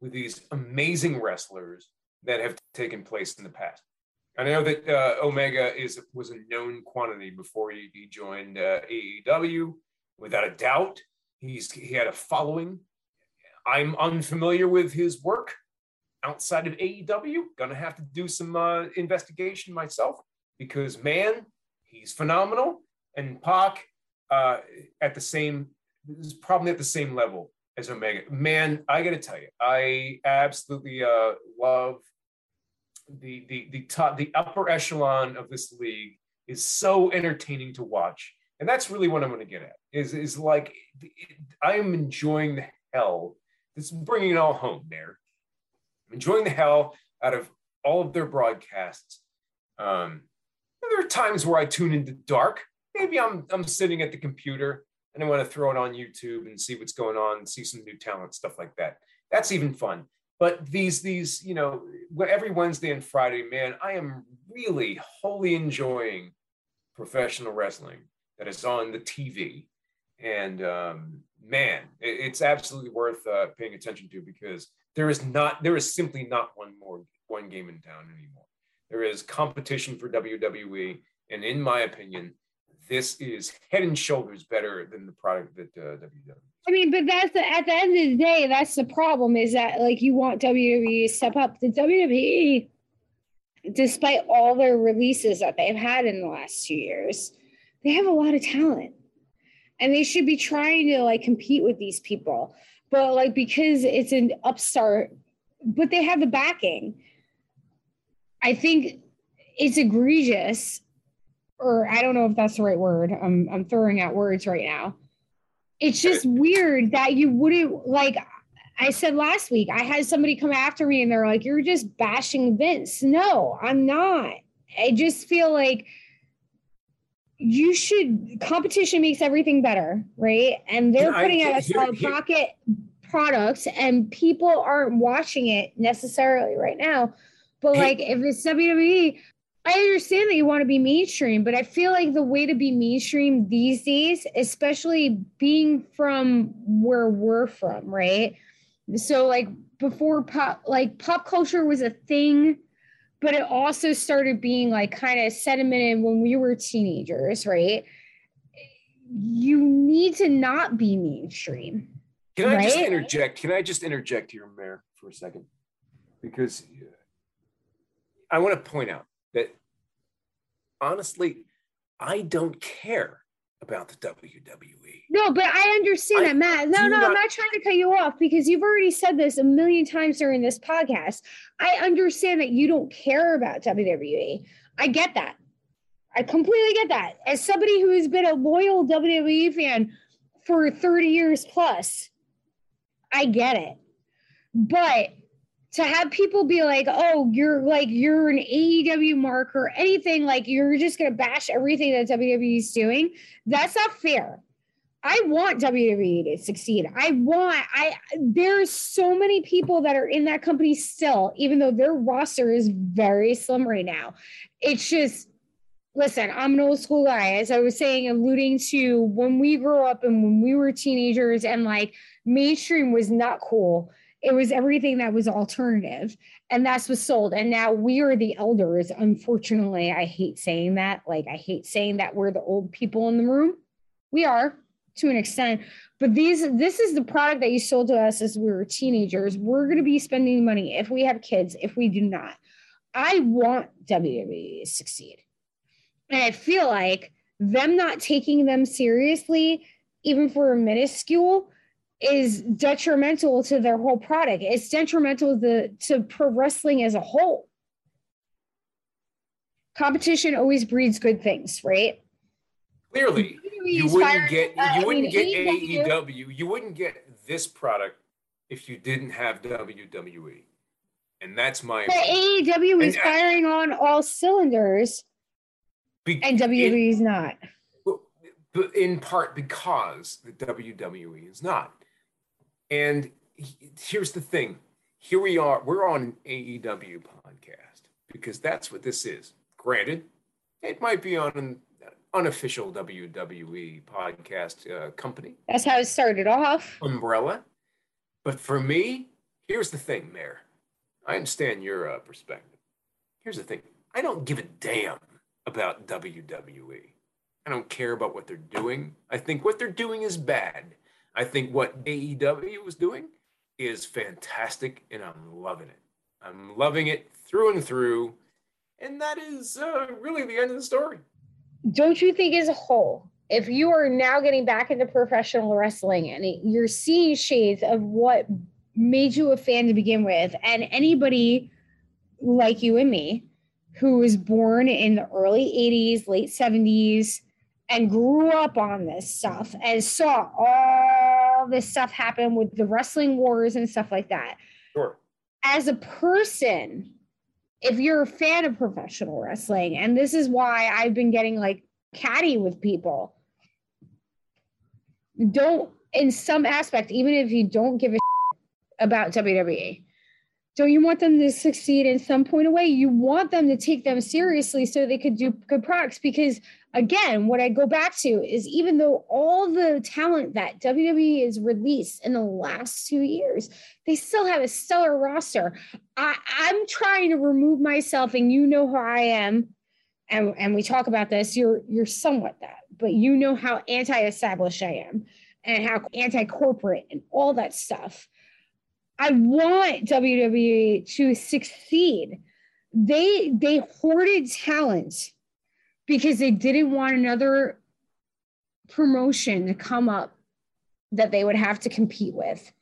with these amazing wrestlers that have taken place in the past. I know that uh, Omega is was a known quantity before he, he joined uh, AEW. Without a doubt, he's he had a following. I'm unfamiliar with his work, outside of AEW. Gonna have to do some uh, investigation myself because man, he's phenomenal. And Pac uh, at the same is probably at the same level as Omega. Man, I gotta tell you, I absolutely uh, love the the the top the upper echelon of this league is so entertaining to watch. And that's really what I'm going to get at. Is is like I am enjoying the hell. This is bringing it all home there I'm enjoying the hell out of all of their broadcasts. Um, there are times where I tune into dark. Maybe I'm I'm sitting at the computer and I want to throw it on YouTube and see what's going on, see some new talent, stuff like that. That's even fun. But these these you know every Wednesday and Friday, man, I am really wholly enjoying professional wrestling that is on the TV, and um, man, it, it's absolutely worth uh, paying attention to because there is not there is simply not one more one game in town anymore. There is competition for WWE, and in my opinion, this is head and shoulders better than the product that uh, WWE. I mean, but that's the, at the end of the day, that's the problem. Is that like you want WWE to step up? The WWE, despite all their releases that they've had in the last two years, they have a lot of talent, and they should be trying to like compete with these people but like because it's an upstart, but they have the backing. I think it's egregious, or I don't know if that's the right word. I'm I'm throwing out words right now. It's just weird that you wouldn't like. I said last week, I had somebody come after me and they're like, "You're just bashing Vince." No, I'm not. I just feel like you should competition makes everything better, right? And they're putting out a solid pocket products and people aren't watching it necessarily right now. But like if it's WWE, I understand that you want to be mainstream, but I feel like the way to be mainstream these days, especially being from where we're from, right? So like before pop like pop culture was a thing but it also started being like kind of sedimented when we were teenagers, right? You need to not be mainstream. Can I right? just interject? Can I just interject here, Mare, for a second? Because I want to point out that honestly, I don't care about the WWE. No, but I understand I that, Matt. No, no, not, I'm not trying to cut you off because you've already said this a million times during this podcast. I understand that you don't care about WWE. I get that. I completely get that. As somebody who has been a loyal WWE fan for 30 years plus, I get it. But to have people be like, oh, you're like, you're an AEW mark or anything, like you're just going to bash everything that WWE is doing, that's not fair. I want WWE to succeed. I want, I, there's so many people that are in that company still, even though their roster is very slim right now. It's just, listen, I'm an old school guy, as I was saying, alluding to when we grew up and when we were teenagers and like mainstream was not cool it was everything that was alternative and that's what's sold and now we are the elders unfortunately i hate saying that like i hate saying that we're the old people in the room we are to an extent. But these this is the product that you sold to us as we were teenagers. We're going to be spending money if we have kids, if we do not. I want WWE to succeed. And I feel like them not taking them seriously, even for a minuscule, is detrimental to their whole product. It's detrimental to, to pro wrestling as a whole. Competition always breeds good things, right? Clearly, you wouldn't get uh, you wouldn't get AEW. You wouldn't get this product if you didn't have WWE, and that's my. But AEW is uh, firing on all cylinders, and WWE is not. In part because the WWE is not. And here's the thing: here we are. We're on an AEW podcast because that's what this is. Granted, it might be on an unofficial WWE podcast uh, company. That's how it started off. Umbrella. But for me, here's the thing, Mare. I understand your uh, perspective. Here's the thing I don't give a damn about WWE. I don't care about what they're doing. I think what they're doing is bad. I think what AEW was doing is fantastic, and I'm loving it. I'm loving it through and through. And that is uh, really the end of the story don't you think as a whole if you are now getting back into professional wrestling and you're seeing shades of what made you a fan to begin with and anybody like you and me who was born in the early 80s late 70s and grew up on this stuff and saw all this stuff happen with the wrestling wars and stuff like that sure as a person if you're a fan of professional wrestling, and this is why I've been getting like catty with people, don't, in some aspect, even if you don't give a about WWE, don't you want them to succeed in some point of way? You want them to take them seriously so they could do good products because again, what I go back to is even though all the talent that WWE has released in the last two years, they still have a stellar roster. I, I'm trying to remove myself, and you know who I am, and, and we talk about this. You're you're somewhat that, but you know how anti-established I am, and how anti-corporate and all that stuff. I want WWE to succeed. They they hoarded talent because they didn't want another promotion to come up that they would have to compete with.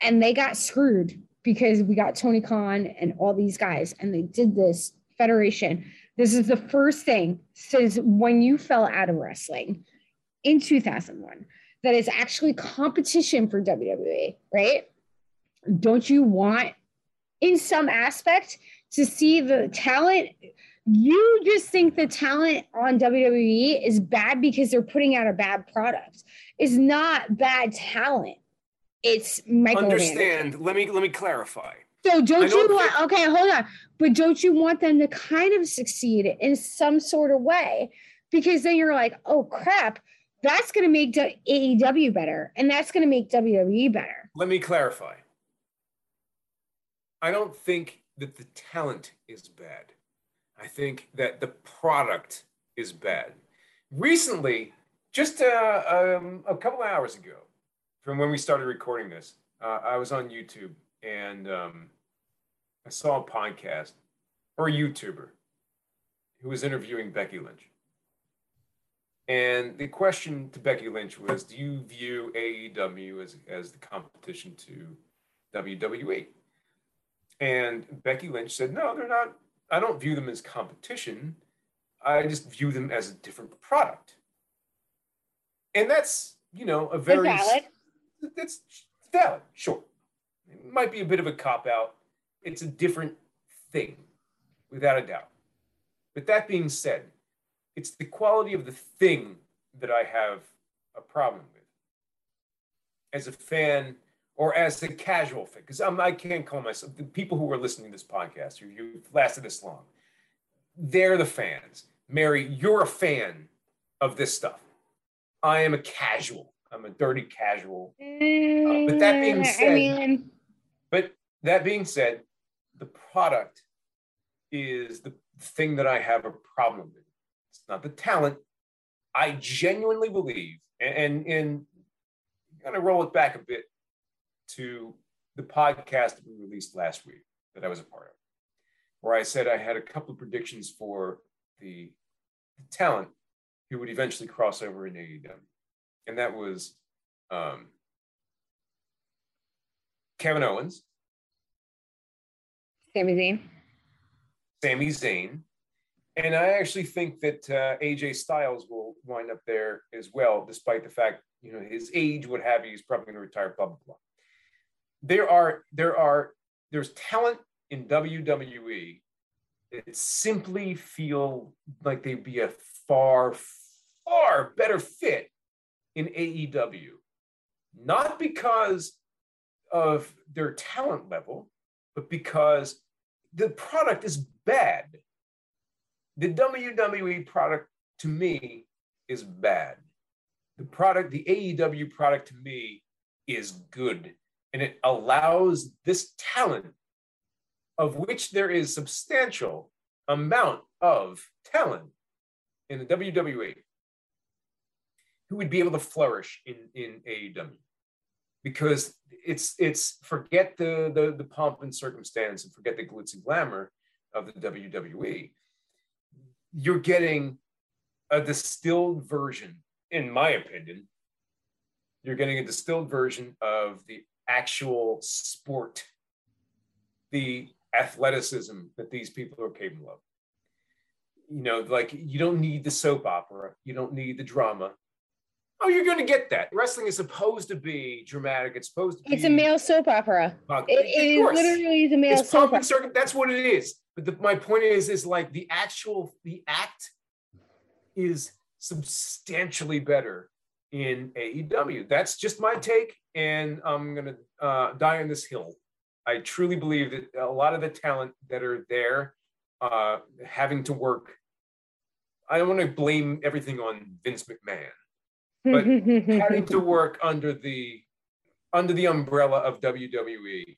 And they got screwed because we got Tony Khan and all these guys, and they did this federation. This is the first thing since when you fell out of wrestling in 2001 that is actually competition for WWE, right? Don't you want, in some aspect, to see the talent you just think the talent on WWE is bad because they're putting out a bad product. It's not bad talent. It's Michael. Understand? Let me let me clarify. So don't you want? Okay, hold on. But don't you want them to kind of succeed in some sort of way? Because then you're like, oh crap, that's going to make AEW better, and that's going to make WWE better. Let me clarify. I don't think that the talent is bad. I think that the product is bad. Recently, just uh, um, a couple hours ago, from when we started recording this, uh, I was on YouTube and um, I saw a podcast or a YouTuber who was interviewing Becky Lynch. And the question to Becky Lynch was Do you view AEW as, as the competition to WWE? And Becky Lynch said, No, they're not I don't view them as competition. I just view them as a different product. And that's, you know, a very valid. That's valid, sure. It might be a bit of a cop out. It's a different thing, without a doubt. But that being said, it's the quality of the thing that I have a problem with. As a fan, or as a casual fan, because I can't call myself the people who are listening to this podcast, who you've lasted this long, they're the fans. Mary, you're a fan of this stuff. I am a casual. I'm a dirty casual. Uh, but that being said, I mean... but that being said, the product is the thing that I have a problem with. It's not the talent. I genuinely believe, and and i'm going to roll it back a bit to the podcast that we released last week that I was a part of, where I said I had a couple of predictions for the, the talent who would eventually cross over in AEW. And that was um, Kevin Owens, Sami Zayn. Sami Zayn. And I actually think that uh, AJ Styles will wind up there as well, despite the fact, you know, his age, what have you, he's probably going to retire, blah, blah, blah. There are, there are, there's talent in WWE that simply feel like they'd be a far, far better fit in AEW. Not because of their talent level, but because the product is bad. The WWE product to me is bad. The product, the AEW product to me is good. And it allows this talent, of which there is substantial amount of talent in the WWE, who would be able to flourish in, in AEW because it's it's forget the, the the pomp and circumstance and forget the glitz and glamour of the WWE. You're getting a distilled version, in my opinion. You're getting a distilled version of the actual sport, the athleticism that these people are capable of. You know, like you don't need the soap opera, you don't need the drama, Oh, you're going to get that. Wrestling is supposed to be dramatic. It's supposed to be. It's a male soap opera. Uh, it, it is literally the male it's soap opera. Circuit, that's what it is. But the, my point is, is like the actual the act is substantially better in AEW. That's just my take, and I'm gonna uh, die on this hill. I truly believe that a lot of the talent that are there, uh, having to work. I don't want to blame everything on Vince McMahon but having to work under the under the umbrella of WWE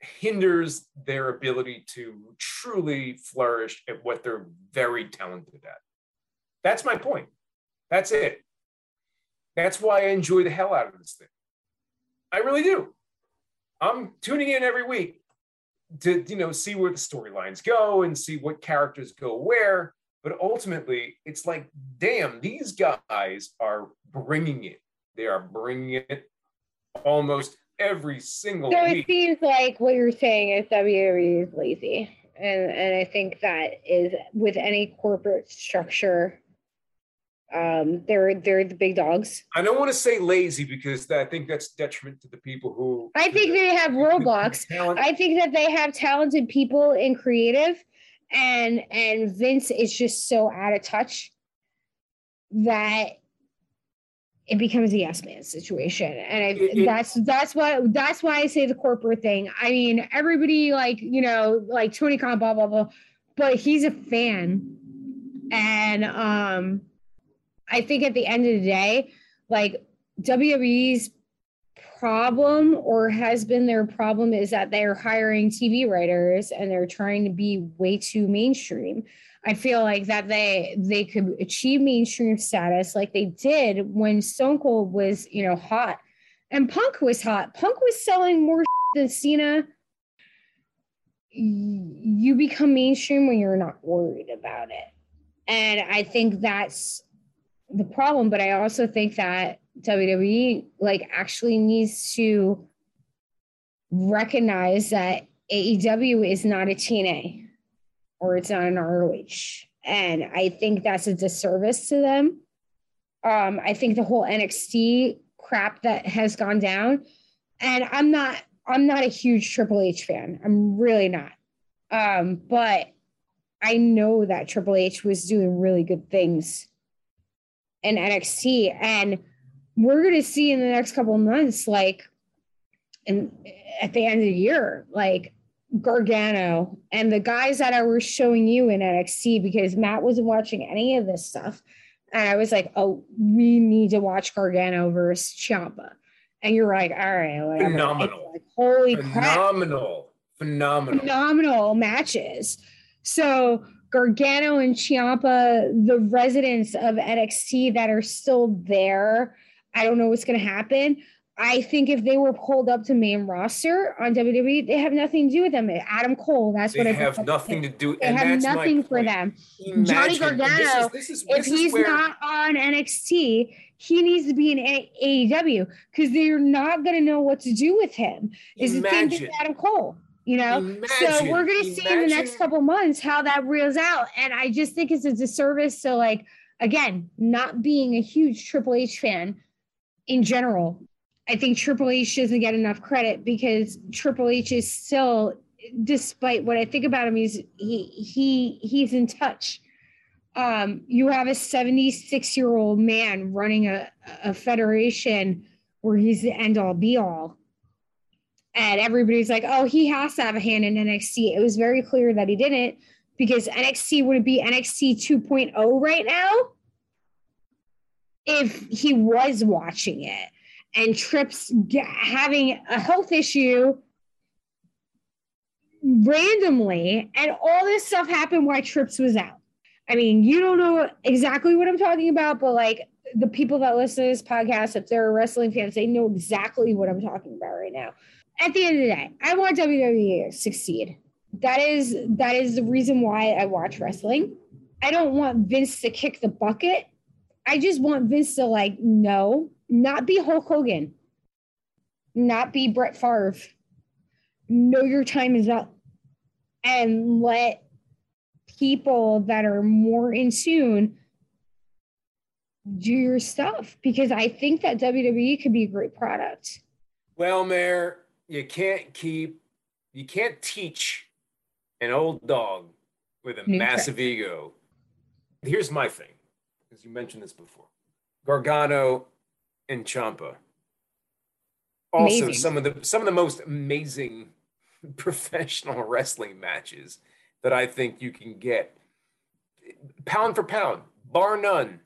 hinders their ability to truly flourish at what they're very talented at. That's my point. That's it. That's why I enjoy the hell out of this thing. I really do. I'm tuning in every week to you know see where the storylines go and see what characters go where but ultimately, it's like, damn, these guys are bringing it. They are bringing it almost every single so week. it seems like what you're saying is WWE is lazy. And, and I think that is with any corporate structure, um, they're they're the big dogs. I don't want to say lazy because I think that's detriment to the people who. I think they have roadblocks. I think that they have talented people and creative and and Vince is just so out of touch that it becomes a yes man situation and I, it, that's that's what that's why i say the corporate thing i mean everybody like you know like tony khan blah blah blah but he's a fan and um i think at the end of the day like wwe's problem or has been their problem is that they're hiring TV writers and they're trying to be way too mainstream. I feel like that they they could achieve mainstream status like they did when Stone Cold was, you know, hot and Punk was hot. Punk was selling more than Cena. You become mainstream when you're not worried about it. And I think that's the problem, but I also think that WWE like actually needs to recognize that AEW is not a TNA or it's not an ROH. And I think that's a disservice to them. Um, I think the whole NXT crap that has gone down, and I'm not I'm not a huge Triple H fan. I'm really not. Um, but I know that Triple H was doing really good things in NXT. And we're going to see in the next couple of months, like, and at the end of the year, like Gargano and the guys that I was showing you in NXT because Matt wasn't watching any of this stuff. And I was like, oh, we need to watch Gargano versus Ciampa. And you're like, all right, whatever. Phenomenal. Like, Holy Phenomenal. crap. Phenomenal. Phenomenal. Phenomenal matches. So Gargano and Ciampa, the residents of NXT that are still there, I don't know what's going to happen. I think if they were pulled up to main roster on WWE, they have nothing to do with them. Adam Cole, that's They what I have nothing to do. They have nothing for point. them. Imagine, Johnny Gargano, This is, this is, If he's where, not on NXT, he needs to be in AEW because they're not going to know what to do with him. It's the same thing with Adam Cole, you know? so we're going to see in the next couple months how that reels out. And I just think it's a disservice so like, again, not being a huge Triple H fan in general. I think Triple H doesn't get enough credit because Triple H is still, despite what I think about him, he's he he he's in touch. Um, you have a 76 year old man running a, a federation where he's the end all be all. And everybody's like, oh, he has to have a hand in NXT. It was very clear that he didn't because NXT would be NXT 2.0 right now if he was watching it and Trips having a health issue randomly, and all this stuff happened while Trips was out. I mean, you don't know exactly what I'm talking about, but like the people that listen to this podcast, if they're wrestling fans, they know exactly what I'm talking about right now. At the end of the day, I want WWE to succeed. That is that is the reason why I watch wrestling. I don't want Vince to kick the bucket. I just want Vince to like no, not be Hulk Hogan, not be Brett Favre. Know your time is up, and let people that are more in tune do your stuff because I think that WWE could be a great product. Well, Mare, you can't keep, you can't teach an old dog with a New massive ego. Here's my thing, because you mentioned this before Gargano and Ciampa. Also, Amazing. some of the some of the most amazing professional wrestling matches that I think you can get, pound for pound, bar none.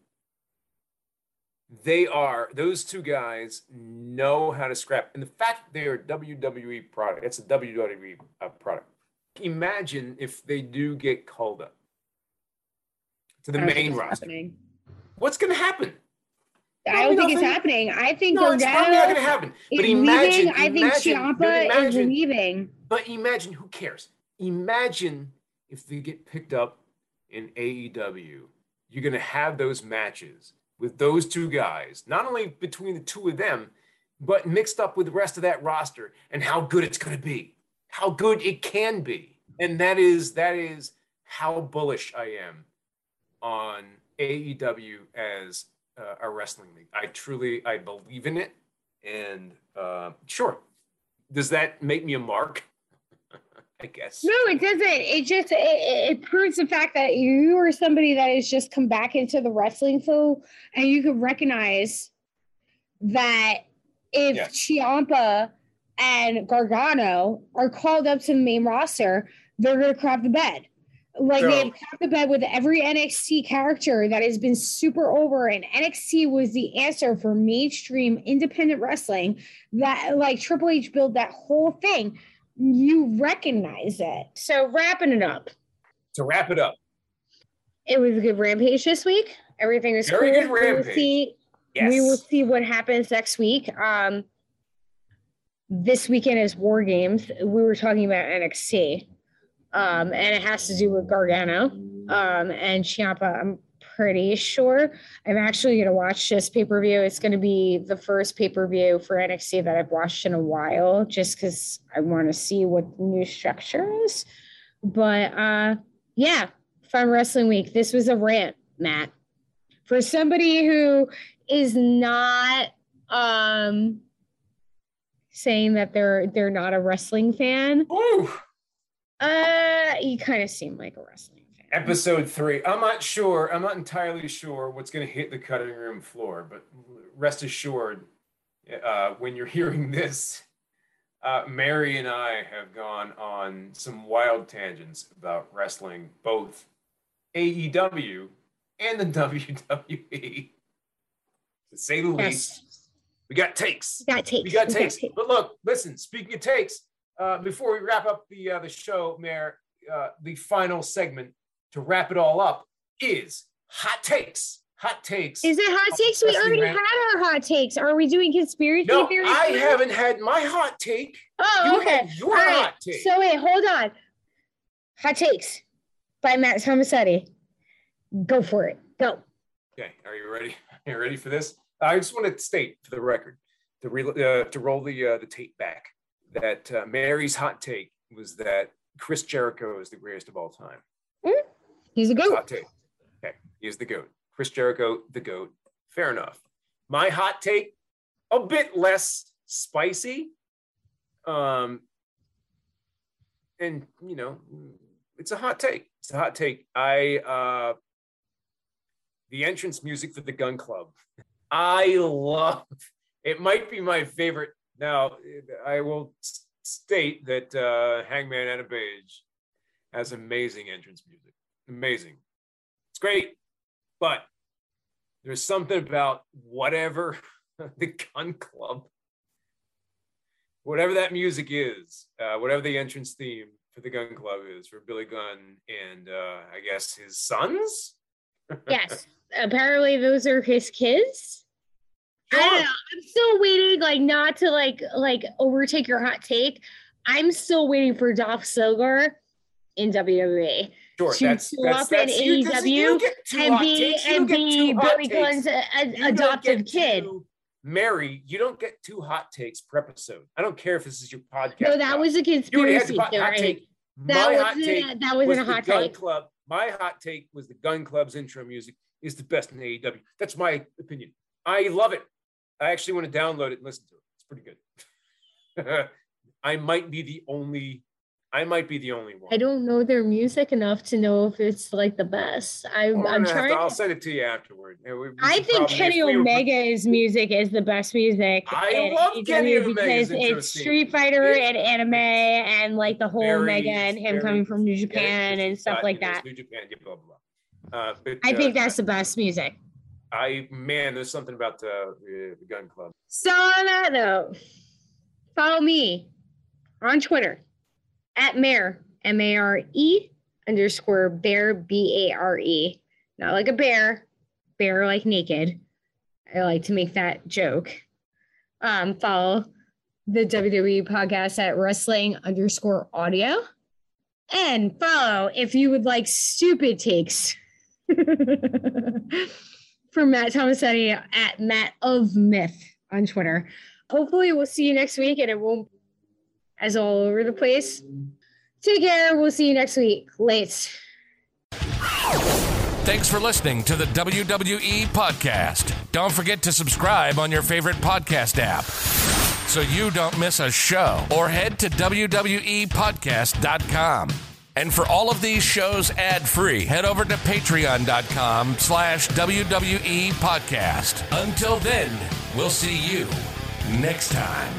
They are those two guys know how to scrap, and the fact they are WWE product. It's a WWE uh, product. Imagine if they do get called up to the main roster. happening. What's going to happen? I don't think it's happening. I think No, it's probably not going to happen. But imagine, leaving. I think Ciampa is leaving. But imagine who cares? Imagine if they get picked up in AEW. You're going to have those matches with those two guys, not only between the two of them, but mixed up with the rest of that roster and how good it's going to be, how good it can be. And that is that is how bullish I am on AEW as uh, a wrestling league. I truly I believe in it, and uh, sure, does that make me a mark? I guess. No, it doesn't. It just it, it proves the fact that you are somebody that has just come back into the wrestling fold, and you can recognize that if Yes. Ciampa and Gargano are called up to the main roster, they're going to crap the bed. Like So- they've crapped the bed with every NXT character that has been super over, and NXT was the answer for mainstream independent wrestling. That like Triple H built that whole thing you recognize it. So wrapping it up, To wrap it up, it was a good rampage this week. Everything was Very cool. good We will rampage. see. yes. We will see what happens next week. Um, this weekend is War Games. We were talking about NXT, um, and it has to do with Gargano um, and Ciampa. I'm pretty sure. I'm actually going to watch this pay per view. It's going to be the first pay per view for NXT that I've watched in a while, just because I want to see what the new structure is. But uh, yeah, fun wrestling week. This was a rant, Matt. For somebody who is not um saying that they're they're not a wrestling fan, Ooh, uh you kind of seem like a wrestling. Episode three. I'm not sure. I'm not entirely sure what's going to hit the cutting room floor, but rest assured, uh, when you're hearing this, uh, Mary and I have gone on some wild tangents about wrestling, both AEW and the WWE. To say the least, Yes. we got takes. We got takes. We got We takes. But look, listen. Speaking of takes, uh, before we wrap up the uh, the show, Mare, uh, the final segment to wrap it all up is hot takes. hot takes. Is it hot takes? We already rant. had our hot takes. Are we doing conspiracy no, theories? I haven't had my hot take. Oh, You okay. had your All right. hot take. So wait, hold on. Hot takes by Matt Tomasetti. Go for it. Go. Okay, are you ready? Are you ready for this? I just want to state for the record to re- uh, to roll the uh, the tape back that uh, Mary's hot take was that Chris Jericho is the greatest of all time. He's a Hot goat. take. Okay, he's the goat. Chris Jericho, the goat. Fair enough. My hot take, a bit less spicy. Um, and you know, it's a hot take. It's a hot take. I uh, the entrance music for the Gunn Club. I love. It might be my favorite. Now, I will state that uh, Hangman Adam Page has amazing entrance music. Amazing. It's great, but there's something about whatever the Gunn Club, whatever that music is, uh, whatever the entrance theme for the Gunn Club is for Billy Gunn and uh, I guess his sons. Yes. Apparently those are his kids. I don't know. I'm still waiting, like not to like like overtake your hot take. I'm still waiting for Dolph Ziggler in WWE Sure, to that's show that's up that's you AEW and be and be Billy. Gunn's a, a- You don't adopted get kid. Mary, you don't get two hot takes per episode. I don't care if this is your podcast. No, that was a you already had conspiracy the hot, hot theory. That wasn't a- that wasn't was a hot take. Club. My hot take was the Gunn Club's intro music is the best in AEW. That's my opinion. I love it. I actually want to download it and listen to it. It's pretty good. I might be the only. I might be the only one. I don't know their music enough to know if it's like the best. I, Well, I'm trying. to- I'll send it to you afterward. We- we I think Kenny if we were- Omega's music is the best music. I in love AEW Kenny Omega's because it's. Street Fighter It's and anime and like the whole very- Omega and him very- coming from New Japan it's- and stuff uh, like you know, it's that. New Japan, yeah, blah blah blah. Uh, but, I uh, think that's the best music. I man, there's something about the, the, the Gunn Club. So on that note, follow me on Twitter at Mare M A R E underscore bear B A R E. Not like a bear, bear like naked. I like to make that joke. Um, follow the WWE podcast at wrestling underscore audio. And follow if you would like stupid takes from Matt Tomasetti at Matt of Myth on Twitter. Hopefully, we'll see you next week and it won't as all over the place. Take care. We'll see you next week. Late. Thanks for listening to the WWE Podcast. Don't forget to subscribe on your favorite podcast app so you don't miss a show or head to WWEpodcast.com. And for all of these shows ad-free, head over to patreon.com slash WWE Podcast. Until then, we'll see you next time.